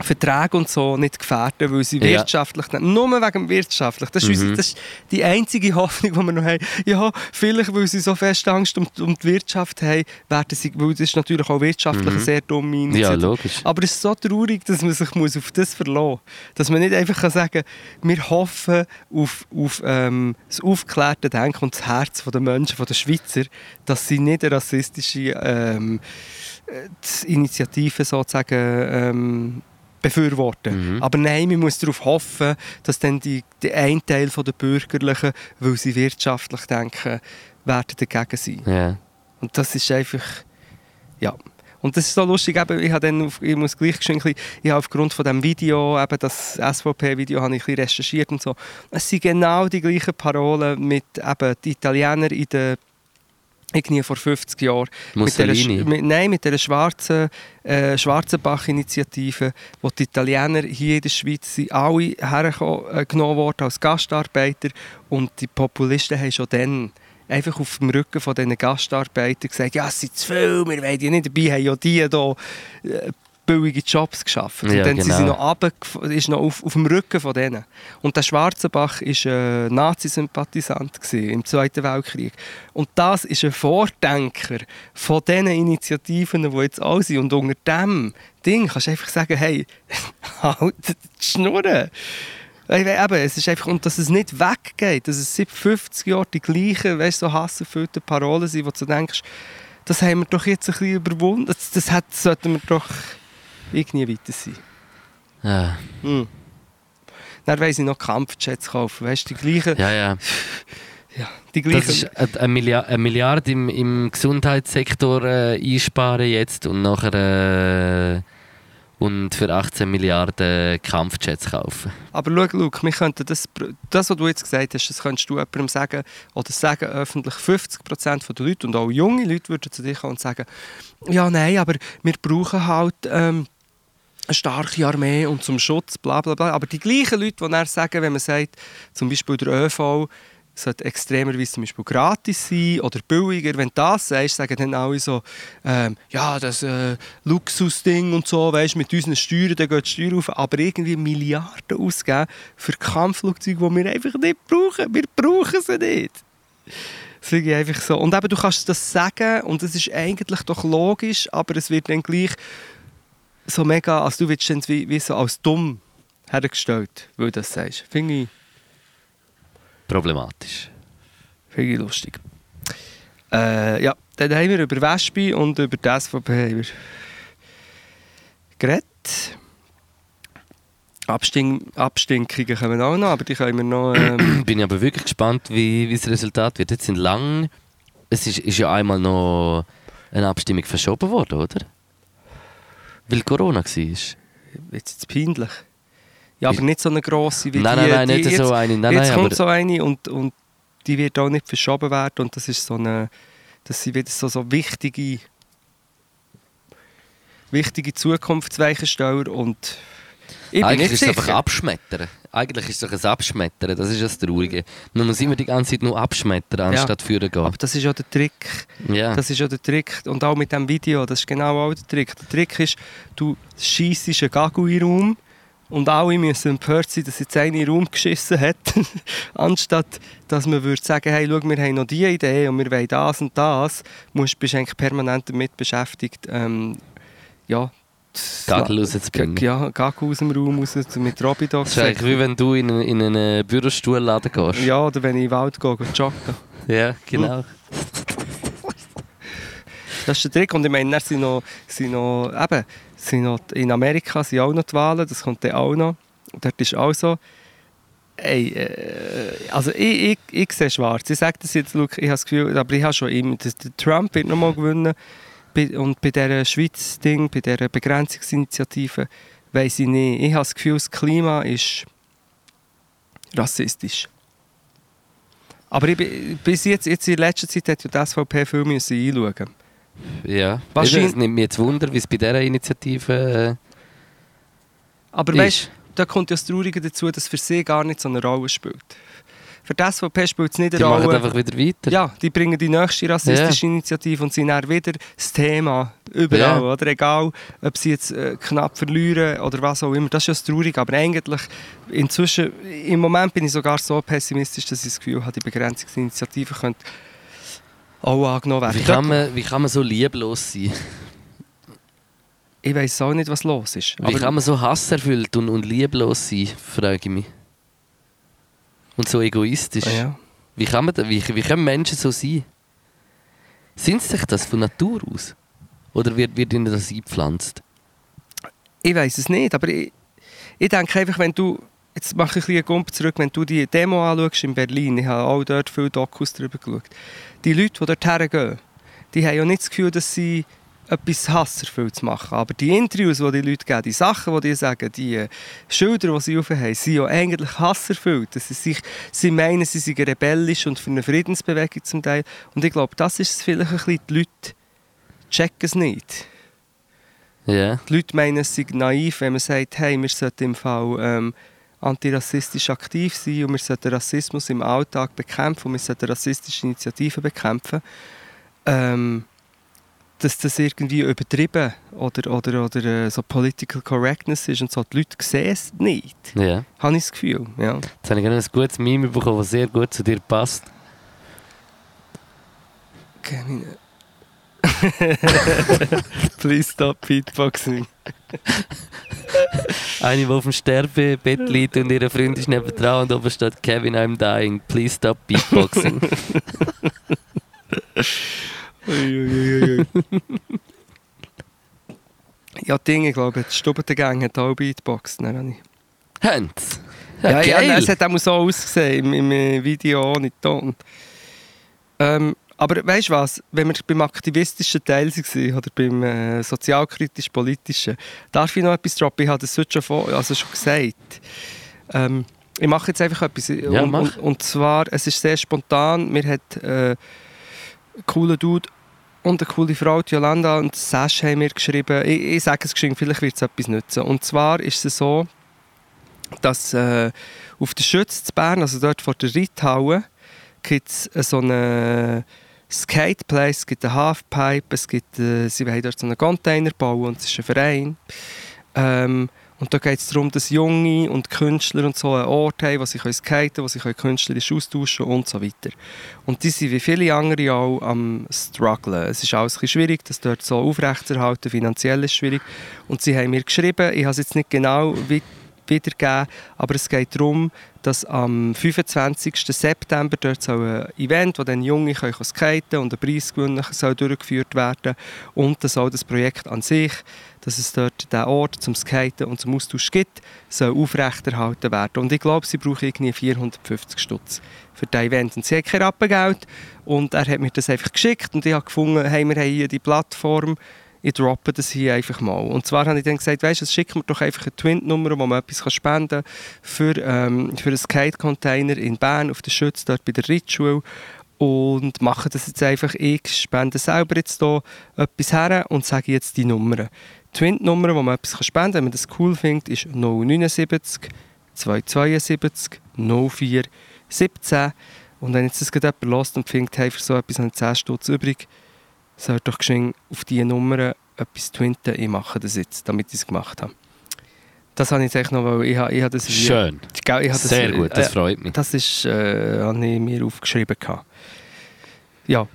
Verträge und so nicht gefährden, weil sie Ja. wirtschaftlich, nur wegen wirtschaftlich, das ist, Mhm. unsere, das ist die einzige (laughs) Hoffnung, die wir noch haben. Ja, vielleicht, weil sie so fest Angst um, um die Wirtschaft haben, werden sie, weil das ist natürlich auch wirtschaftlich Mhm. sehr dumme Ja, logisch. Aber es ist so traurig, dass man sich muss auf das verlassen muss. Dass man nicht einfach kann sagen kann, wir hoffen auf, auf ähm, das aufgeklärte Denken und das Herz der Menschen, der Schweizer, dass sie nicht eine rassistische ähm, äh, Initiative sozusagen ähm, befürworten. Mhm. Aber nein, man muss darauf hoffen, dass dann die, die ein Teil der Bürgerlichen, weil sie wirtschaftlich denken, werden dagegen sein. Ja. Und das ist einfach, ja. Und das ist so lustig, eben, ich, habe dann auf, ich muss gleich bisschen- ich habe aufgrund von dem Video, eben das SVP-Video, habe ich ein bisschen recherchiert und so. Es sind genau die gleichen Parolen mit eben die Italiener in der irgendwie vor 50 Jahren. Mit der, Mussolini. mit, nein, mit der schwarzen, äh, Schwarzenbach-Initiative, wo die Italiener hier in der Schweiz sind alle hergenommen worden als Gastarbeiter und die Populisten haben schon dann einfach auf dem Rücken von diesen Gastarbeitern gesagt, ja, es sind zu viel, wir wollen die nicht dabei haben, ja die hier äh, billige Jobs geschaffen. Ja, und dann sind sie genau. noch, runtergef- ist noch auf, auf dem Rücken von denen. Und der Schwarzenbach war ein Nazi-Sympathisant im Zweiten Weltkrieg. Und das ist ein Vordenker von diesen Initiativen, die jetzt alle sind. Und unter dem Ding kannst du einfach sagen, hey, (laughs) halt die Schnurren. Eben, es ist einfach, und dass es nicht weggeht, dass es seit 50 Jahren die gleichen, weißt, so hasserfüllten Parolen sind, wo du denkst, das haben wir doch jetzt ein bisschen überwunden. Das, das hat, sollten wir doch irgendwie weiter sein. Ja, Hm. Dann weiss ich noch Kampfjets kaufen, weißt du, die gleichen, ja. ja. ja, die Das gleichen. ist eine- eine Milliarde, eine Milliarde im, im Gesundheitssektor äh, einsparen jetzt und nachher äh, und für 18 Milliarden Kampfjets kaufen. Aber schau, Luke, wir könnten das, das, was du jetzt gesagt hast, das könntest du jemandem sagen, oder sagen öffentlich 50% der Leute und auch junge Leute würden zu dir kommen und sagen, ja, nein, aber wir brauchen halt ähm, eine starke Armee und zum Schutz, bla bla bla. Aber die gleichen Leute, die dann sagen, wenn man sagt, zum Beispiel der ÖV sollte extremerweise zum Beispiel gratis sein oder billiger, wenn du das sagst, sagen dann alle so, ähm, ja, das äh, Luxusding und so, weißt, mit unseren Steuern, da geht die Steuer auf, aber irgendwie Milliarden ausgeben für Kampfflugzeuge, die wir einfach nicht brauchen. Wir brauchen sie nicht. Das ich einfach so. Und eben, du kannst das sagen und es ist eigentlich doch logisch, aber es wird dann gleich so mega, also du wirst dann wie, wie so als dumm hergestellt, weil du das sagst. Finde ich, Problematisch. finde ich lustig. Äh, ja, dann haben wir über Wespe und über die SVP geredet. Abstink Abstinkungen kommen auch noch, aber die können wir noch... Ähm, (clears throat) Bin ich aber wirklich gespannt, wie, wie das Resultat wird. Jetzt sind lang. Es ist, ist ja einmal noch eine Abstimmung verschoben worden, oder? Weil Corona war. jetzt ist es peinlich. Ja, aber nicht so eine grosse wie Nein, die. nein, nein, die nicht jetzt, so eine. Nein, jetzt nein, kommt so eine und, und die wird auch nicht verschoben werden und das ist so eine... Das sind wieder so, so wichtige... wichtige Zukunftsweichensteller und... Ich bin eigentlich ist es einfach. Abschmettern. Eigentlich ist es doch ein Abschmettern, das ist das Traurige. Man muss immer die ganze Zeit nur abschmettern, anstatt führen gehen. Aber das ist ja der Trick. Ja. Das ist ja der Trick. Und auch mit dem Video, das ist genau auch der Trick. Der Trick ist, du schießt einen Gagu in den Raum und alle müssen empört sein, dass jetzt einer Raum geschissen hat. (laughs) Anstatt, dass man würde sagen, hey, schau, wir haben noch diese Idee und wir wollen das und das, musst, bist du eigentlich permanent damit beschäftigt, ähm, ja, Gagel rauszubringen. Ja, Gagu aus dem Raum raus, mit Robidoc. Das ist eigentlich wie wenn du in, in einen Bürostuhlladen gehst. Ja, oder wenn ich in den Wald gehe, gehe joggen. Ja, genau. Das ist der Trick. Und ich meine, sind noch, sind noch, eben, sind noch in Amerika sind auch noch die Wahlen, das kommt dann auch noch. Und dort ist auch so, ey, äh, also ich, ich, ich sehe schwarz. Ich sage das jetzt, Luke, ich habe das Gefühl, aber ich habe schon immer, dass Trump wird nochmal gewinnen. Bei- Und bei dieser Schweiz-Ding, bei dieser Begrenzungsinitiative, weiß ich nicht. Ich habe das Gefühl, das Klima ist rassistisch. Aber bin- bis jetzt, jetzt in letzter Zeit hat ja die SVP viel müssen einschauen Ja. Wahrscheinlich- Es nimmt mich jetzt Wunder, wie es bei dieser Initiative Aber äh, weißt ist. da kommt ja das Traurige dazu, dass für sie gar nicht so eine Rolle spielt. Für die SVP spielt es nicht Die eine machen Rolle. einfach wieder weiter. Ja, die bringen die nächste rassistische Initiative und sind dann wieder das Thema überall. Ja. Oder? Egal, ob sie jetzt äh, knapp verlieren oder was auch immer. Das ist ja das Traurige. Aber eigentlich, inzwischen, im Moment bin ich sogar so pessimistisch, dass ich das Gefühl habe, die Begrenzungsinitiative könnte auch angenommen werden. Wie kann, man, wie kann man so lieblos sein? Ich weiß auch nicht, was los ist. Wie kann man so hasserfüllt und, und lieblos sein, frage ich mich. Und so egoistisch. Ah, ja. Wie, kann man da, wie, wie können Menschen so sein? Sind sie sich das von Natur aus? Oder wird, wird ihnen das eingepflanzt? Ich weiß es nicht, aber ich, ich denke einfach, wenn du, jetzt mache ich ein einen Gump zurück, wenn du die Demo anschaust in Berlin, ich habe auch dort viele Dokus darüber geschaut, die Leute, die dort hergehen, die haben ja nicht das Gefühl, dass sie etwas hasserfüllt machen. Aber die Interviews, die die Leute geben, die Sachen, die die sagen, die äh, Schilder, die sie aufhaben, sind ja eigentlich hasserfüllt. Dass sie, sich, sie meinen, sie seien rebellisch und für eine Friedensbewegung zum Teil. Und ich glaube, das ist es vielleicht ein bisschen, die Leute checken es nicht. Ja. Die Leute meinen, es sei naiv, wenn man sagt, hey, wir sollten im Fall ähm, antirassistisch aktiv sein und wir sollten Rassismus im Alltag bekämpfen und wir sollten rassistische Initiativen bekämpfen. Ähm, dass das irgendwie übertrieben oder, oder, oder äh, so Political Correctness ist und so. Die Leute sehen es nicht, ja. habe ich das Gefühl. Ja. Jetzt habe ich gerade ein gutes Meme bekommen, das sehr gut zu dir passt. Okay, (laughs) Please stop Beatboxing. Eine, die auf dem Sterbebett (laughs) liegt und ihre Freund ist nebendran und oben steht Kevin, I'm dying. Please stop beatboxing. (laughs) (laughs) Ja, Dinge, ich glaube, die Stubentengang hat auch Beatbox. Nein, habe ich. Hans. Ja, ja, geil. es hat auch so ausgesehen im, im äh, Video ohne Ton. Ähm, aber weißt du was, wenn wir beim aktivistischen Teil waren oder beim äh, sozialkritisch-politischen, darf ich noch etwas droppen? Ich habe das heute schon, vor, also schon gesagt. Ähm, ich mache jetzt einfach etwas. Ja, und. Und, und zwar, es ist sehr spontan. Mir hat äh, ein cooler Dude und eine coole Frau, die Jolanda und Sash haben mir geschrieben, ich, ich sage es geschwind, vielleicht wird es etwas nützen. Und zwar ist es so, dass äh, auf der Schütz zu Bern, also dort vor der Reithalle, gibt es so eine Skateplace, es gibt eine Halfpipe, es gibt, äh, sie wollen dort so einen Container bauen und es ist ein Verein. Ähm, und da geht es darum, dass Junge und Künstler und so einen Ort haben, wo sie können skaten wo sie können künstlerisch austauschen und so weiter. Und die sind wie viele andere auch am strugglen. Es ist alles ein schwierig, das dort so aufrechtzuerhalten, finanziell ist schwierig. Und sie haben mir geschrieben, ich habe es jetzt nicht genau wie wiedergeben. Aber es geht darum, dass am 25. September dort so ein Event, wo dann Junge können skaten und ein Preis gewinnen soll durchgeführt werden und dass auch das Projekt an sich, dass es dort den Ort zum Skaten und zum Austausch gibt, soll aufrechterhalten werden. Und ich glaube, sie brauchen irgendwie 450 Stutz für das Event. Und sie hat kein Rappengeld und er hat mir das einfach geschickt und ich habe gefunden, hey, wir haben hier die Plattform, ich droppe das hier einfach mal. Und zwar habe ich dann gesagt, weißt du, schick mir doch einfach eine Twint-Nummer, wo man etwas spenden kann für, ähm, für einen Skate-Container in Bern auf der Schütz, dort bei der Ritschule. Und mache das jetzt einfach, ich spende selber jetzt hier etwas her und sage jetzt die Nummern. Die Twint-Nummer, wo man etwas spenden kann, wenn man das cool findet, ist 079 272 04 17. Und wenn jetzt das jemand hört und findet, hey, für so etwas habe ich 10 Stutz übrig, soll doch geschwind auf diese Nummer etwas twinten. Ich mache das jetzt, damit ich es gemacht habe. Das habe ich jetzt noch, weil ich, ich habe das... Schön. Ich, habe das, Sehr gut, das äh, freut mich. Das ist, äh, habe ich mir aufgeschrieben. Gehabt. Ja.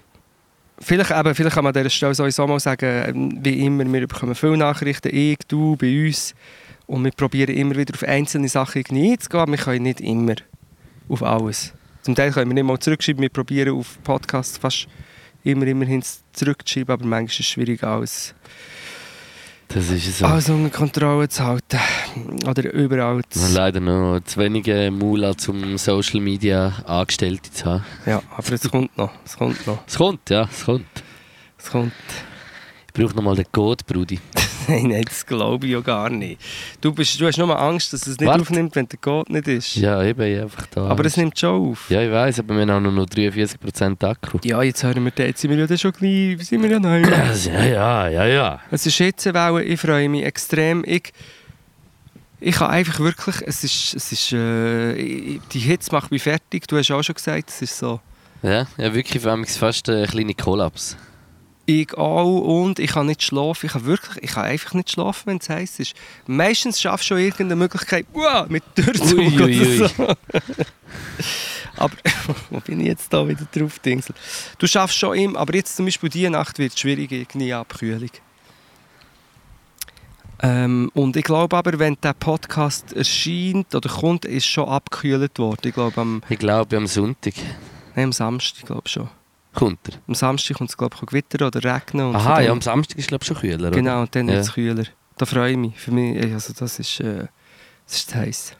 Vielleicht, eben, vielleicht kann man an dieser Stelle sowieso mal sagen, wie immer, wir bekommen viele Nachrichten, ich, du, bei uns. Und wir probieren immer wieder auf einzelne Sachen einzugehen, aber wir können nicht immer auf alles. Zum Teil können wir nicht mal zurückschreiben, wir probieren auf Podcasts fast immer immerhin zurückzuschreiben, aber manchmal ist es schwierig, alles, Das ist so. alles unter Kontrolle zu halten. Oder überall zu... leider noch zu wenige Mula zum Social Media Angestellte zu haben. Ja, aber es kommt noch. Es kommt noch. Es kommt, ja, es kommt. Es kommt. Ich brauche noch mal den Code, Brudi. Nein, nein, das glaube ich ja gar nicht. Du, bist, du hast nur Angst, dass es nicht Warte. aufnimmt, wenn der Code nicht ist. Ja, ich einfach da. Aber es nimmt schon auf. Ja, ich weiß, aber wir haben auch noch 43% Akku. Ja, jetzt hören wir den. Jetzt sind wir ja dann schon gleich, sind wir ja neu. Ja, ja, ja, ja. Es ist Hitzewelle, ich freue mich extrem. Ich, ich kann einfach wirklich, es ist, es ist, äh, die Hitze macht mich fertig. Du hast auch schon gesagt, es ist so. Ja, ja wirklich für mich fast ein kleiner Kollaps. Ich auch und ich kann nicht schlafen. Ich kann wirklich, ich kann einfach nicht schlafen, wenn es heiß ist. Meistens schaffst du schon irgendeine Möglichkeit, wow, mit Ui, ui, ui. oder so. (laughs) aber (laughs) wo bin ich jetzt da wieder drauf, Dingsel? Du schaffst schon immer, aber jetzt zum Beispiel diese Nacht wird es schwierig, irgendwie Abkühlung. Ähm, und ich glaube aber, wenn der Podcast erscheint oder kommt, ist schon abgekühlt worden. Ich glaube am, Ich glaube, am Sonntag nein, am Samstag glaube ich schon. Kommt er. Am Samstag kommt es glaube ich gewittern oder regnen. Und Aha, ja, am Samstag ist glaube ich schon kühler, oder? Genau, und dann Ja. wird es kühler. Da freue ich mich. Für mich, also das ist, äh, das ist zu heiß.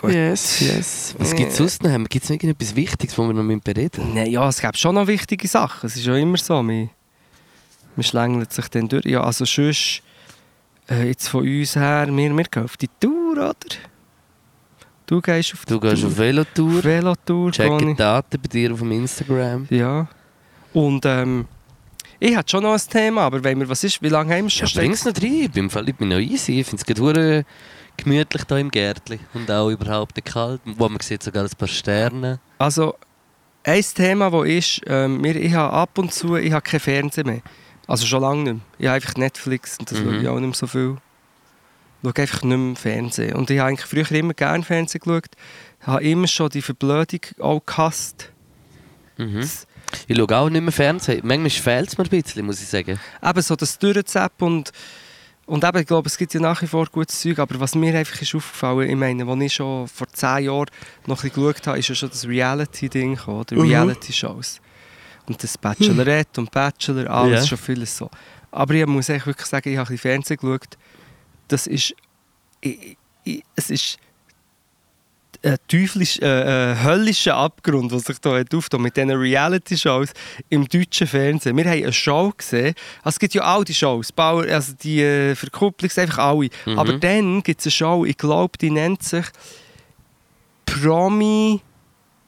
Gut. Yes, yes. Was gibt es sonst noch? Gibt es noch irgendetwas Wichtiges, wo wir noch mit bereden Nein, ja, es gibt schon noch wichtige Sachen. Es ist ja immer so. Man, man schlängelt sich dann durch. Ja, also sonst, äh, jetzt von uns her, wir, wir gehen auf die Tour, oder? Du gehst auf Du gehst Tour. auf Velotour, Velotour. check die. Daten bei dir auf dem Instagram. Ja. Und ähm, ich hatte schon noch ein Thema, aber wenn wir, was ist, wie lange haben wir schon? Ja, bring's noch rein. Ich bin, ich bin noch easy. Ich finde es gerade gemütlich hier im Gärtchen. Und auch überhaupt nicht kalt. Wo man sieht sogar ein paar Sterne. Also, ein Thema, das ist, ähm, ich habe ab und zu ich habe kein Fernsehen mehr. Also schon lange nicht mehr. Ich habe einfach Netflix und das Mhm. schaue ich auch nicht mehr so viel. Ich schaue einfach nicht mehr Fernsehen. Und ich habe eigentlich früher immer gerne Fernsehen geschaut. Ich habe immer schon die Verblödung auch gehasst. Mhm. Ich schaue auch nicht mehr Fernsehen. Manchmal fehlt es mir ein bisschen, muss ich sagen. Eben so das Durchzappen und und eben, ich glaube, es gibt ja nach wie vor gutes Zeug, aber was mir einfach ist aufgefallen, ich meine, als ich schon vor zehn Jahren noch ein bisschen geschaut habe, ist ja schon das Reality-Ding gekommen, oder Mhm. Reality-Shows. Und das Bachelorette und Bachelor, alles Ja. schon vieles so. Aber ich muss echt wirklich sagen, ich habe ein bisschen Fernsehen geschaut, das ist, ich, ich, es ist ein teuflisch, äh, äh, höllischer Abgrund, der sich hier aufgetan mit diesen Reality-Shows im deutschen Fernsehen. Wir haben eine Show gesehen, also es gibt ja all die Shows, also die äh, Verkupplungs, einfach alle. Mhm. Aber dann gibt es eine Show, ich glaube, die nennt sich Promi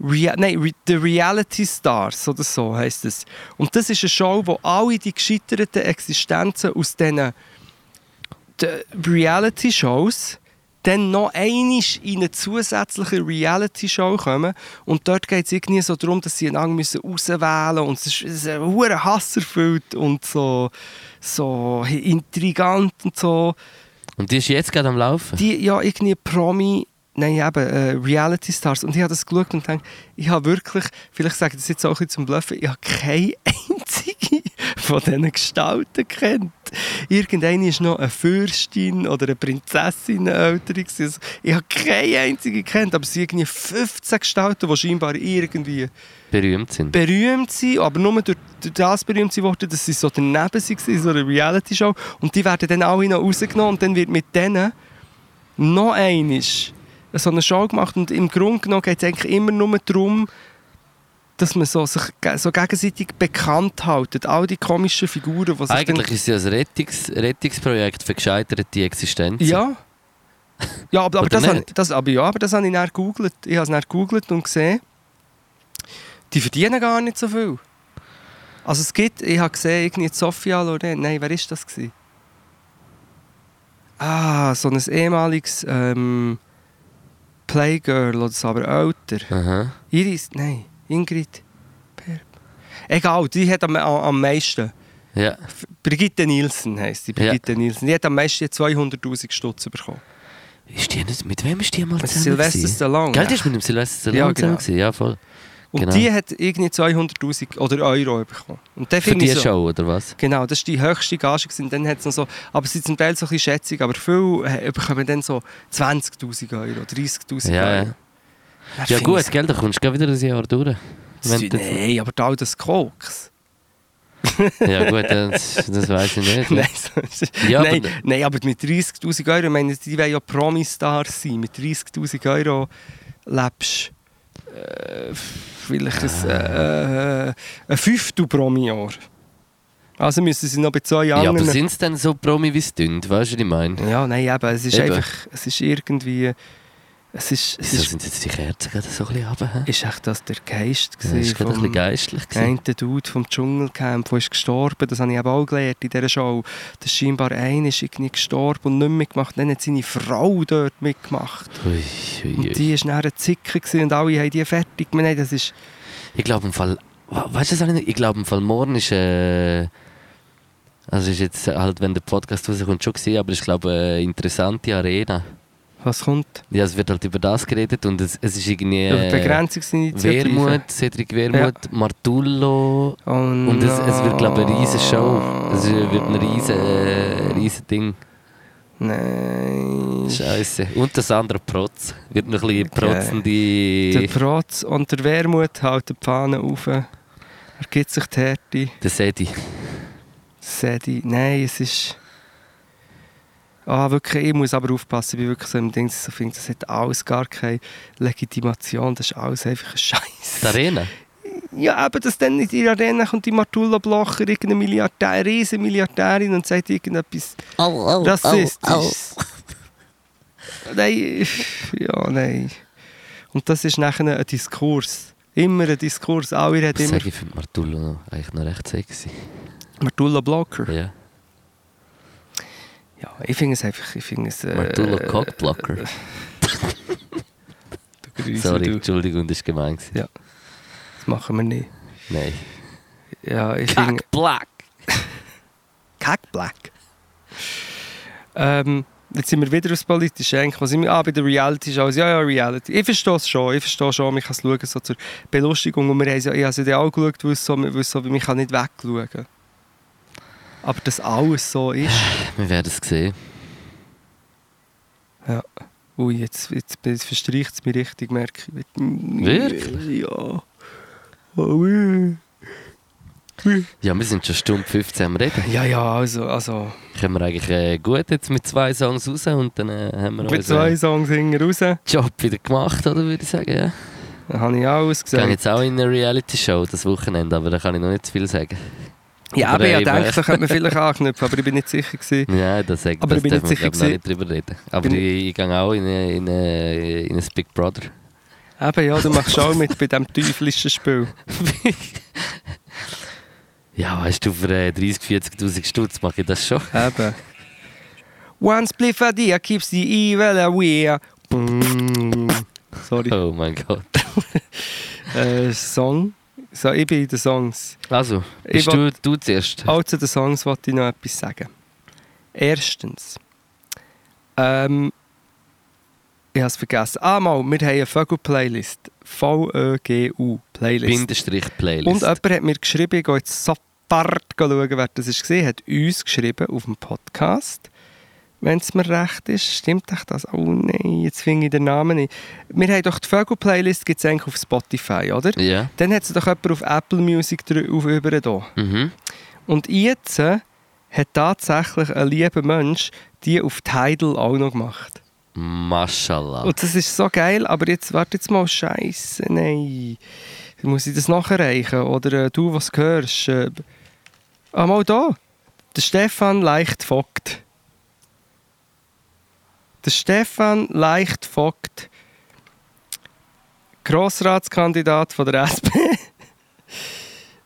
Rea nein, The Reality Stars oder so heisst es. Und das ist eine Show, wo alle die gescheiterten Existenzen aus diesen Reality-Shows dann noch einmal in eine zusätzliche Reality-Show kommen. Und dort geht es irgendwie so darum, dass sie einander müssen auswählen müssen. Und es ist, es ist ein hoher Hass erfüllt und so, so intrigant und so. Und die ist jetzt gerade am Laufen? Die, ja, irgendwie Promi, nein, eben, äh, Reality Stars. Und ich habe das geschaut und gedacht, ich habe wirklich, vielleicht sage ich das jetzt auch ein bisschen zum Bluffen, ich habe keine (laughs) einzige von diesen Gestalten kennt. Irgendeine ist noch eine Fürstin oder eine Prinzessin eine gewesen. Also, ich habe keine einzige kennt, aber es sind irgendwie 15 Gestalten, die scheinbar irgendwie Berühmt sind. berühmt sind, aber nur durch, durch das berühmt sind worden, dass sie so daneben waren, so einer Reality-Show. Und die werden dann alle noch rausgenommen und dann wird mit denen noch einmal so eine Show gemacht. Und im Grunde genommen geht es eigentlich immer nur darum, dass man so, sich so gegenseitig bekannt haltet. All die komischen Figuren, die Eigentlich ist es ja ein Rettungs Rettungsprojekt für gescheiterte Existenz. Ja. Ja, aber, aber, das, habe, das, aber ja, aber das habe ich dann gegoogelt. Ich habe es dann gegoogelt und gesehen, die verdienen gar nicht so viel. Also es gibt, ich habe gesehen, irgendwie Sophia Loren, nein, wer ist das gewesen? Ah, so ein ehemaliges ähm, Playgirl oder so, aber älter. Aha. Iris, nein, Ingrid. Per- Egal, die hat am, am meisten. Ja. Brigitte Nielsen heisst die. Brigitte Nielsen. Die hat am meisten 200'000 Stutz bekommen. Ist die nicht, mit wem ist die mal Mit zusammen? Sylvester? Stallone. Gell, die ist mit dem Sylvester Stallone Ja, genau. zusammen? Ja, voll. Und genau. die hat irgendwie 200'000 oder Euro bekommen. Und Für die so, Show, oder was? Genau, das war die höchste Gage. gewesen. Dann hat's noch so, aber sie sind zum Teil so ein bisschen schätzig, aber viele äh, bekommen dann so 20'000 Euro, 30'000 Ja, Euro. ja. Ja gut, gell, da kommst du gleich wieder ein Jahr durch. Wenn Nein, aber all das Koks. Ja gut, das, das weiß ich nicht. (laughs) nein, Ja, nein, aber- nein, aber mit 30'000 Euro, ich meine, die wollen ja Promi-Stars sein. Mit 30'000 Euro lebst äh, vielleicht ein, äh, ein Fünftel pro Jahr. Also müssen sie noch bei zwei Ja, aber sind es denn so Promi wie es dünnt? Weißt du, was ich meine? Ja, nein, eben, es ist Eben. einfach, es ist irgendwie, es ist, es ist, sind jetzt die Kerzen gerade so ein bisschen runter? ist echt das der Geist gewesen war gerade ein bisschen vom geistlich. gewesen. einen Dude vom Dschungelcamp, der ist gestorben, das habe ich eben auch gelernt in dieser Show, dass scheinbar einer ist irgendwie gestorben und nicht mehr mitgemacht, dann hat seine Frau dort mitgemacht. Ui, ui, ui. Und die war dann ein Zicker gewesen und alle haben die fertig gemacht. Das ist, Ich glaube im Fall, we- weißt du das nicht? Ich glaube im Fall morgen ist, äh, also ist jetzt halt, wenn der Podcast rauskommt, schon gesehen, aber ich glaube eine interessante Arena. Was kommt? Ja, es wird halt über das geredet und es, es ist irgendwie Über äh, Begrenzungsinitiative. Wermut, Cedric Wermut, Martullo Oh, und es, es wird glaube ich eine riesen Show. Es wird ein riesen, äh, riesen Ding. Nein. Scheiße. Und das andere Protz. Wird noch ein bisschen Okay. protzende... Der Protz und der Wermut halten die Fahne auf. Er gibt sich die Härte. Der Sedi. Sedi. Nein, es ist. Ah, wirklich, ich muss aber aufpassen, ich bin wirklich so im Ding, so finde, das hat alles gar keine Legitimation, das ist alles einfach ein Scheiß. Die Arena. Ja, eben, dass dann in die Arena kommt die Martulla Blocher, irgendeine Milliardär, riesen Milliardärin und sagt irgendetwas Rassistisches. (laughs) Nein, ja, nein. Und das ist nachher ein Diskurs. Immer ein Diskurs. Alle reden Ich immer sage, ich finde Martullo noch, eigentlich noch recht sexy. Martulla Blocker. Ja. Ja, ich finde es einfach, ich finde es... Äh, Martullo Cockblocker. (laughs) Du Grüße, Sorry, du. Entschuldigung, das war gemein. Ja. Das machen wir nicht. Nein. Ja, ich finde... Black! Kack Black. Ähm, jetzt sind wir wieder aufs Politische. Eigentlich, was ich, ah, bei der Reality Shows. Ja, ja, Reality. Ich verstehe es schon. Ich verstehe schon, man kann es schauen, so zur Belustigung. Und wir haben ich habe es ja auch geschaut, weil es so, weil es so wie man kann nicht wegschauen Aber dass alles so ist. (sighs) Wir werden es sehen. Ja. Ui, jetzt, jetzt, jetzt verstreicht es mich richtig, merke ich. Wirklich? Ja. Oh, ui. Ja, wir sind schon Stunde 15 am Reden. Ja, ja, also, also Kommen wir eigentlich äh, gut jetzt mit zwei Songs raus und dann äh, haben wir mit zwei Songs hinten raus, Job wieder gemacht, oder würde ich sagen. Ja. dann habe ich alles Ich gehe gesagt. jetzt auch in eine Reality-Show das Wochenende, aber da kann ich noch nicht zu viel sagen. Ja, Aber ich denke, da könnte man vielleicht anknüpfen, aber ich bin nicht sicher gewesen. Ja, das, Aber das ich bin nicht sicher noch nicht drüber reden. Aber Bin- ich, ich gehe auch in, in, in ein Big Brother. Eben, ja, du machst auch mit bei diesem teuflischen Spiel. (laughs) Ja, weißt du, für äh, 30, 40'000 Stutz mache ich das schon. Eben. One spliff a dia keeps the evil away. Sorry. Oh mein Gott. (laughs) Äh, Song. So, ich bin in den Songs. Also, Ich bist du, du zuerst? Auch zu den Songs wollte ich noch etwas sagen. Erstens. Ähm, ich habe es vergessen. Ah, mal, wir haben eine Vögel-Playlist. V-E-G-U-Playlist. Bindestrich Playlist. Und jemand hat mir geschrieben, ich gehe jetzt sofort schauen, wer das gesehen hat, uns geschrieben auf dem Podcast. Wenn es mir recht ist, stimmt echt das? Oh nein, jetzt finde ich den Namen nicht. Wir haben doch die Vögel-Playlist gibt's eigentlich auf Spotify, oder? ja. Dann hat es doch jemand auf Apple Music drauf über da. Mhm. Und jetzt äh, hat tatsächlich ein lieber Mensch die auf Tidal auch noch gemacht. Mashallah. Und das ist so geil, aber jetzt warte jetzt mal, Scheiße, nein. Muss ich das nachreichen? Oder äh, du, was hörst? Äh, ah, mal da. Der Stefan Leicht Vogt. Der Stefan Leicht Vogt, Grossratskandidat von der (laughs) SP.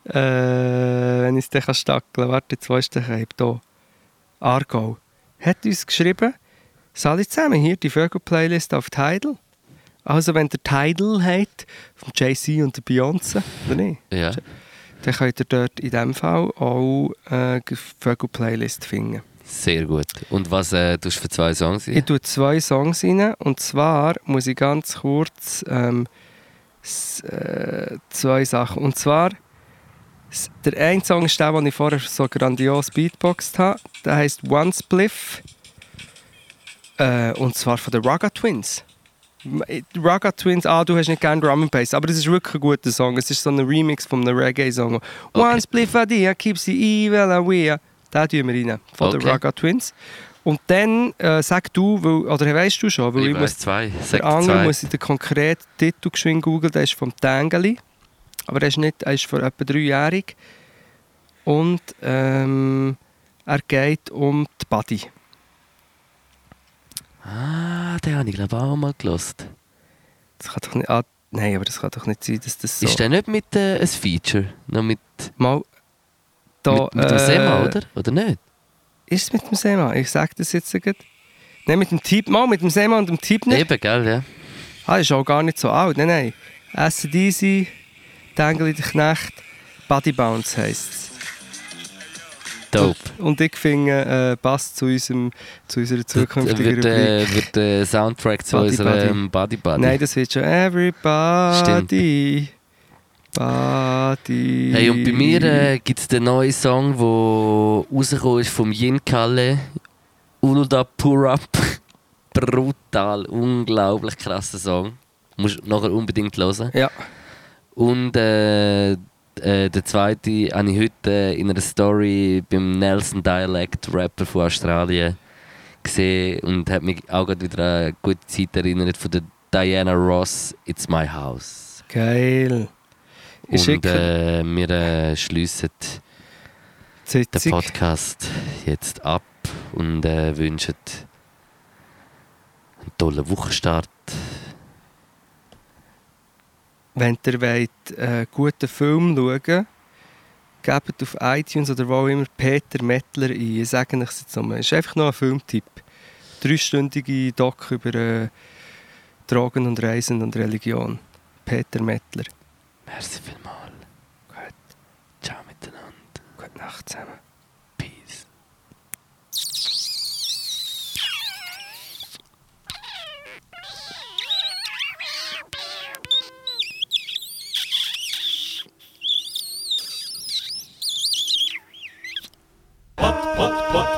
äh, wenn ich es dann stackeln kann. Warte, jetzt wo ist der Keib? Hier. Aargau. Hat uns geschrieben, Salut zusammen, hier die Vögel-Playlist auf Tidal. Also wenn der Tidal hat, von Jay-Z und der Beyoncé, oder nicht? ja. Dann könnt ihr dort in diesem Fall auch äh, Vögel-Playlist finden. Sehr gut. Und was äh, tust du für zwei Songs? Ich tue zwei Songs rein und zwar muss ich ganz kurz ähm, äh, zwei Sachen. Und zwar, der eine Song ist der, den ich vorher so grandios beatboxt habe. Der heißt One Spliff. Äh, und zwar von den Raga Twins. Äh, Raga Twins, ah, du hast nicht gerne Drum and Bass, aber es ist wirklich ein guter Song. Es ist so ein Remix von einem Reggae-Song. One Okay. Spliff a dia keeps the evil away. Den tun wir rein, von den Okay. Raga Twins. Und dann äh, sag du, weil, oder weißt du schon, weil ich ich, muss, zwei. Sag der andere zwei. muss ich den konkreten Titel geschwind googeln, der ist vom Tangeli. Aber er ist nicht, er ist vor etwa dreijährig. Und ähm, er geht um die Buddy. Ah, den habe ich glaube auch mal gelost. Das kann doch nicht, ah, nein, aber das kann doch nicht sein, dass das so... Ist der nicht mit äh, ein Feature? Noch mit, Mal, da, mit, mit dem äh, Sema, oder? Oder nicht? Ist es mit dem Sema? Ich sag das jetzt gerade. Nein, mit dem Typ, mal mit dem Sema und dem Typ nicht. Eben, gell, ja. Ah, ist auch gar nicht so alt. Nein, nein. ACDC, Tangle der Knecht, Body Bounce heisst es. Dope. Und ich finde, äh, passt zu, unserem, zu unserer zukünftigen wird, Rubrik. äh, wird der Soundtrack zu Buddy unserem Buddy Buddy. Nein, das wird schon Everybody. Body. Hey, und bei mir äh, gibt es den neuen Song, der rausgekommen ist vom Yin Kalle. Ulda Purap. Brutal, unglaublich krasser Song. Musst du nachher unbedingt hören. Ja, Und äh, äh, der zweite habe ich heute äh, in einer Story beim Nelson Dialect, Rapper von Australien, gesehen und hat mich auch gerade wieder an eine gute Zeit erinnert von der Diana Ross, It's My House. geil. Ich und äh, wir äh, schliessen die den. Podcast jetzt ab und äh, wünschen einen tollen Wochenstart. Wenn ihr wollt, äh, guten Film schauen gebt auf iTunes oder wo immer Peter Mettler ein. Ich sage euch jetzt nochmal. Es ist einfach nur ein Filmtipp. Dreistündige Doc über äh, Drogen und Reisen und Religion. Peter Mettler. Merci vielmals. Gut. Ciao miteinander. Gute Nacht zusammen. Peace. Pod, pod, pod, pod, pod,